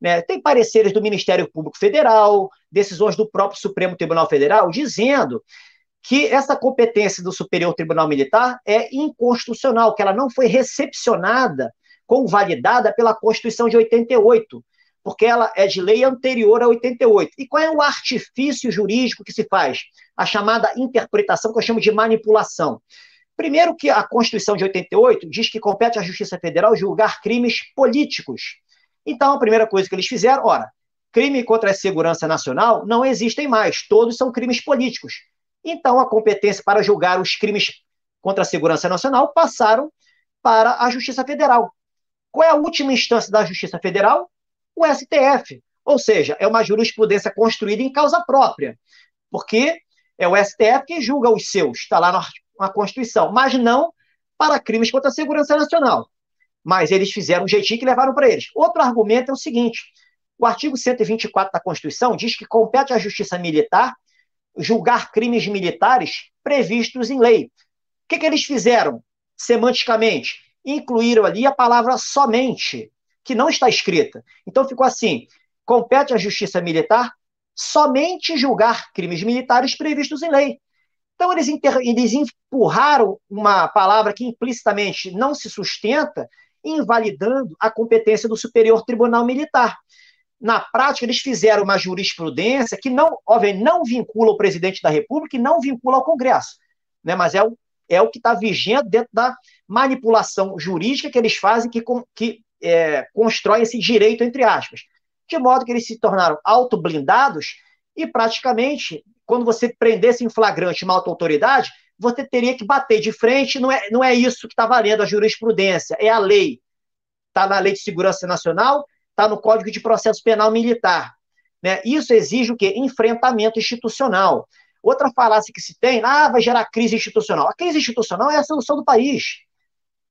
Né? Tem pareceres do Ministério Público Federal, decisões do próprio Supremo Tribunal Federal, dizendo que essa competência do Superior Tribunal Militar é inconstitucional, que ela não foi recepcionada, convalidada pela Constituição de 88, porque ela é de lei anterior a 88. E qual é o artifício jurídico que se faz? A chamada interpretação, que eu chamo de manipulação. Primeiro que a Constituição de 88 diz que compete à Justiça Federal julgar crimes políticos. Então, a primeira coisa que eles fizeram, ora, crime contra a segurança nacional não existem mais, todos são crimes políticos. Então, a competência para julgar os crimes contra a segurança nacional passaram para a Justiça Federal. Qual é a última instância da Justiça Federal? O STF. Ou seja, é uma jurisprudência construída em causa própria, porque é o STF que julga os seus, está lá na Constituição, mas não para crimes contra a segurança nacional. Mas eles fizeram um jeitinho que levaram para eles. Outro argumento é o seguinte: o artigo 124 da Constituição diz que compete à Justiça Militar julgar crimes militares previstos em lei. O que, que eles fizeram, semanticamente? Incluíram ali a palavra somente, que não está escrita. Então ficou assim: compete à justiça militar somente julgar crimes militares previstos em lei. Então eles, eles empurraram uma palavra que implicitamente não se sustenta, invalidando a competência do Superior Tribunal Militar na prática, eles fizeram uma jurisprudência que não, óbvio, não vincula o presidente da República e não vincula ao Congresso, né? mas é o, é o que está vigente dentro da manipulação jurídica que eles fazem, que, que é, constrói esse direito, entre aspas. De modo que eles se tornaram autoblindados e, praticamente, quando você prendesse em flagrante uma auto-autoridade, você teria que bater de frente, não é, não é isso que está valendo a jurisprudência, é a lei. Está na Lei de Segurança Nacional está no Código de Processo Penal Militar. Né? Isso exige o quê? Enfrentamento institucional. Outra falácia que se tem, ah, vai gerar crise institucional. A crise institucional é a solução do país.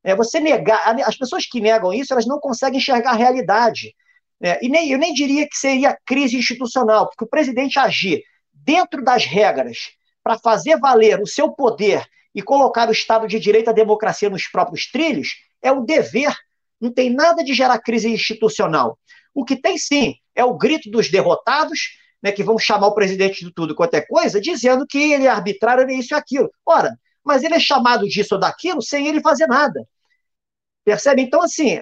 É você negar, as pessoas que negam isso, elas não conseguem enxergar a realidade. É, e nem, eu nem diria que seria crise institucional, porque o presidente agir dentro das regras para fazer valer o seu poder e colocar o Estado de Direito e a democracia nos próprios trilhos é o dever não tem nada de gerar crise institucional. O que tem sim é o grito dos derrotados, né, que vão chamar o presidente de tudo quanto é coisa, dizendo que ele é arbitrário, ele é isso e aquilo. Ora, mas ele é chamado disso ou daquilo sem ele fazer nada. Percebe? Então, assim,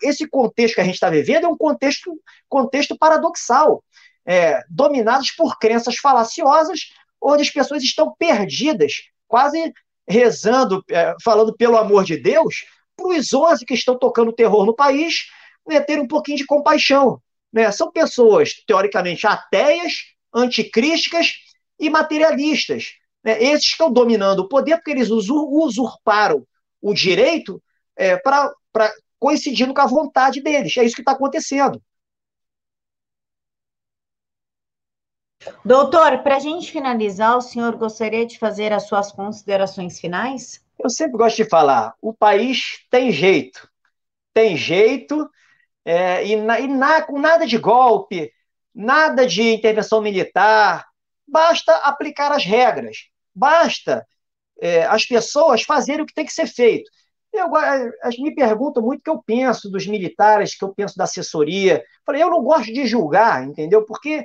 esse contexto que a gente está vivendo é um contexto, contexto paradoxal, é, dominados por crenças falaciosas, onde as pessoas estão perdidas, quase rezando, é, falando pelo amor de Deus, para os 11 que estão tocando terror no país né, ter um pouquinho de compaixão. Né? São pessoas, teoricamente, ateias, anticrísticas e materialistas. Né? Esses estão dominando o poder porque eles usurparam o direito é, para coincidindo com a vontade deles. É isso que está acontecendo. Doutor, para a gente finalizar, o senhor gostaria de fazer as suas considerações finais? Eu sempre gosto de falar, o país tem jeito, tem jeito, é, e, na, e na, com nada de golpe, nada de intervenção militar, basta aplicar as regras, basta é, as pessoas fazerem o que tem que ser feito. Eu, me perguntam muito o que eu penso dos militares, o que eu penso da assessoria. Falei, eu não gosto de julgar, entendeu? Porque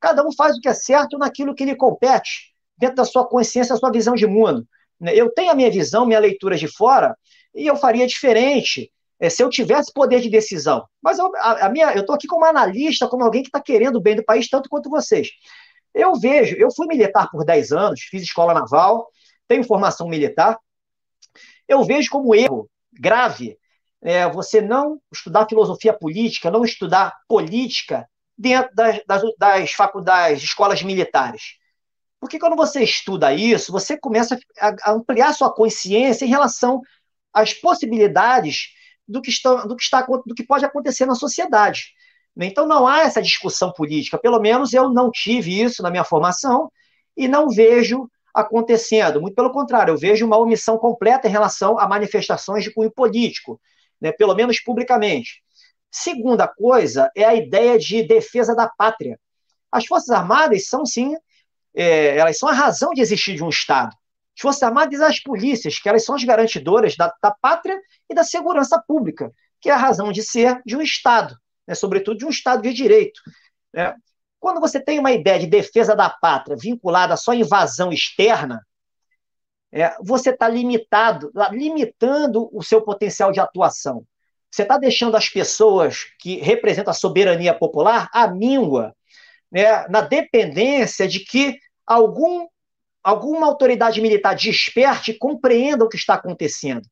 cada um faz o que é certo naquilo que lhe compete, dentro da sua consciência, da sua visão de mundo. Né? Eu tenho a minha visão, minha leitura de fora, e eu faria diferente é, se eu tivesse poder de decisão. Mas eu, a, a minha, eu estou aqui como analista, como alguém que está querendo o bem do país tanto quanto vocês. Eu vejo, eu fui militar por 10 anos, fiz escola naval, tenho formação militar. Eu vejo como erro grave é, você não estudar filosofia política, não estudar política dentro das, das, das faculdades, escolas militares. Porque quando você estuda isso, você começa a ampliar sua consciência em relação às possibilidades do que, está, do que, está, do que pode acontecer na sociedade. Então não há essa discussão política, pelo menos eu não tive isso na minha formação e não vejo acontecendo. Muito pelo contrário, eu vejo uma omissão completa em relação a manifestações de cunho político, né, pelo menos publicamente. Segunda coisa é a ideia de defesa da pátria. As Forças Armadas são, sim, é, elas são a razão de existir de um Estado. As Forças Armadas e as polícias, que elas são as garantidoras da, da pátria e da segurança pública, que é a razão de ser de um Estado, né, sobretudo de um Estado de direito. Né? Quando você tem uma ideia de defesa da pátria vinculada só à invasão externa, é, você está limitado, limitando o seu potencial de atuação. Você está deixando as pessoas que representam a soberania popular à míngua, né, na dependência de que algum, alguma autoridade militar desperte e compreenda o que está acontecendo.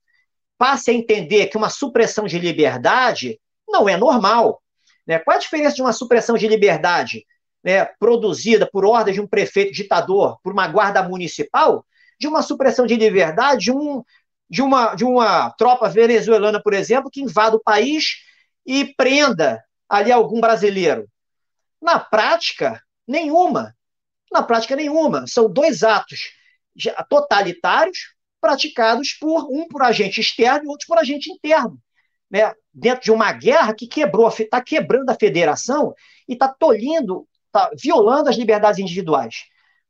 Passe a entender que uma supressão de liberdade não é normal. Né? Qual a diferença de uma supressão de liberdade? Né, produzida por ordem de um prefeito ditador, por uma guarda municipal, de uma supressão de liberdade, de, um, de, uma, de uma tropa venezuelana, por exemplo, que invada o país e prenda ali algum brasileiro. Na prática, nenhuma. Na prática, nenhuma. São dois atos totalitários praticados por um por agente externo e outro por agente interno. Né? Dentro de uma guerra que quebrou, está quebrando a federação e está tolhindo está violando as liberdades individuais.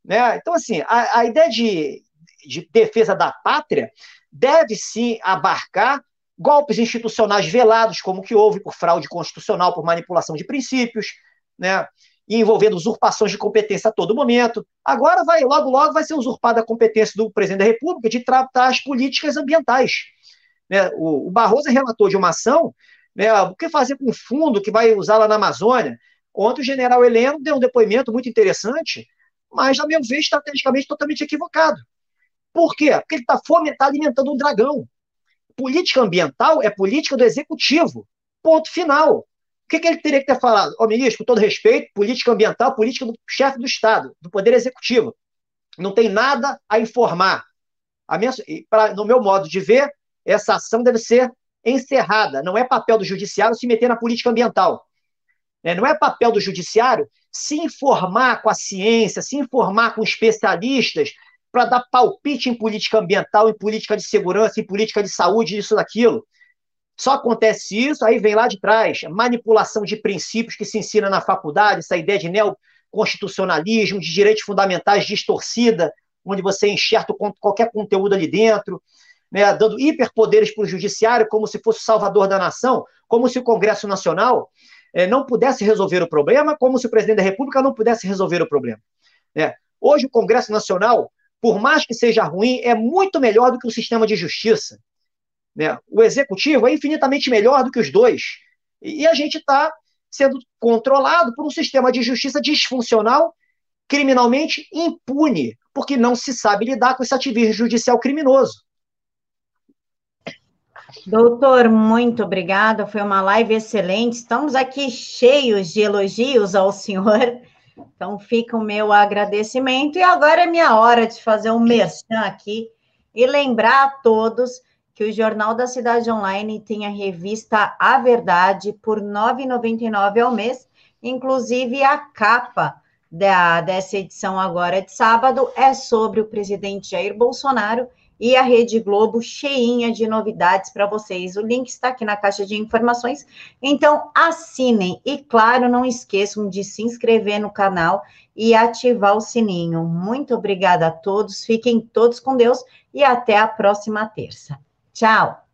Né? Então, assim, a, a ideia de, de defesa da pátria deve sim abarcar golpes institucionais velados, como que houve por fraude constitucional, por manipulação de princípios, né? envolvendo usurpações de competência a todo momento. Agora vai, logo, logo vai ser usurpada a competência do presidente da República de tratar as políticas ambientais. Né? O, o Barroso é relator de uma ação, né? o que fazer com o fundo que vai usar lá na Amazônia? Ontem o general Heleno deu um depoimento muito interessante, mas, a meu ver, estrategicamente totalmente equivocado. Por quê? Porque ele está tá alimentando um dragão. Política ambiental é política do executivo. Ponto final. O que, que ele teria que ter falado? Oh, ministro, com todo respeito, política ambiental, política do chefe do Estado, do Poder Executivo. Não tem nada a informar. A minha, pra, no meu modo de ver, essa ação deve ser encerrada. Não é papel do judiciário se meter na política ambiental. Né? Não é papel do judiciário se informar com a ciência, se informar com especialistas para dar palpite em política ambiental, em política de segurança, em política de saúde, isso, daquilo. Só acontece isso, aí vem lá de trás, manipulação de princípios que se ensina na faculdade, essa ideia de neoconstitucionalismo, de direitos fundamentais distorcida, onde você enxerta qualquer conteúdo ali dentro, né, dando hiperpoderes para o judiciário, como se fosse o salvador da nação, como se o Congresso Nacional é, não pudesse resolver o problema, como se o presidente da República não pudesse resolver o problema. É, hoje, o Congresso Nacional, por mais que seja ruim, é muito melhor do que o sistema de justiça. Né? O executivo é infinitamente melhor do que os dois. E a gente está sendo controlado por um sistema de justiça disfuncional, criminalmente impune, porque não se sabe lidar com esse ativismo judicial criminoso. Doutor, muito obrigada. Foi uma live excelente. Estamos aqui cheios de elogios ao senhor. Então, fica o meu agradecimento. E agora é minha hora de fazer um merchan aqui e lembrar a todos que o Jornal da Cidade Online tem a revista A Verdade por R$ 9,99 ao mês. Inclusive, a capa da, dessa edição agora de sábado é sobre o presidente Jair Bolsonaro e a Rede Globo cheinha de novidades para vocês. O link está aqui na caixa de informações. Então, assinem e, claro, não esqueçam de se inscrever no canal e ativar o sininho. Muito obrigada a todos. Fiquem todos com Deus e até a próxima terça. Tchau.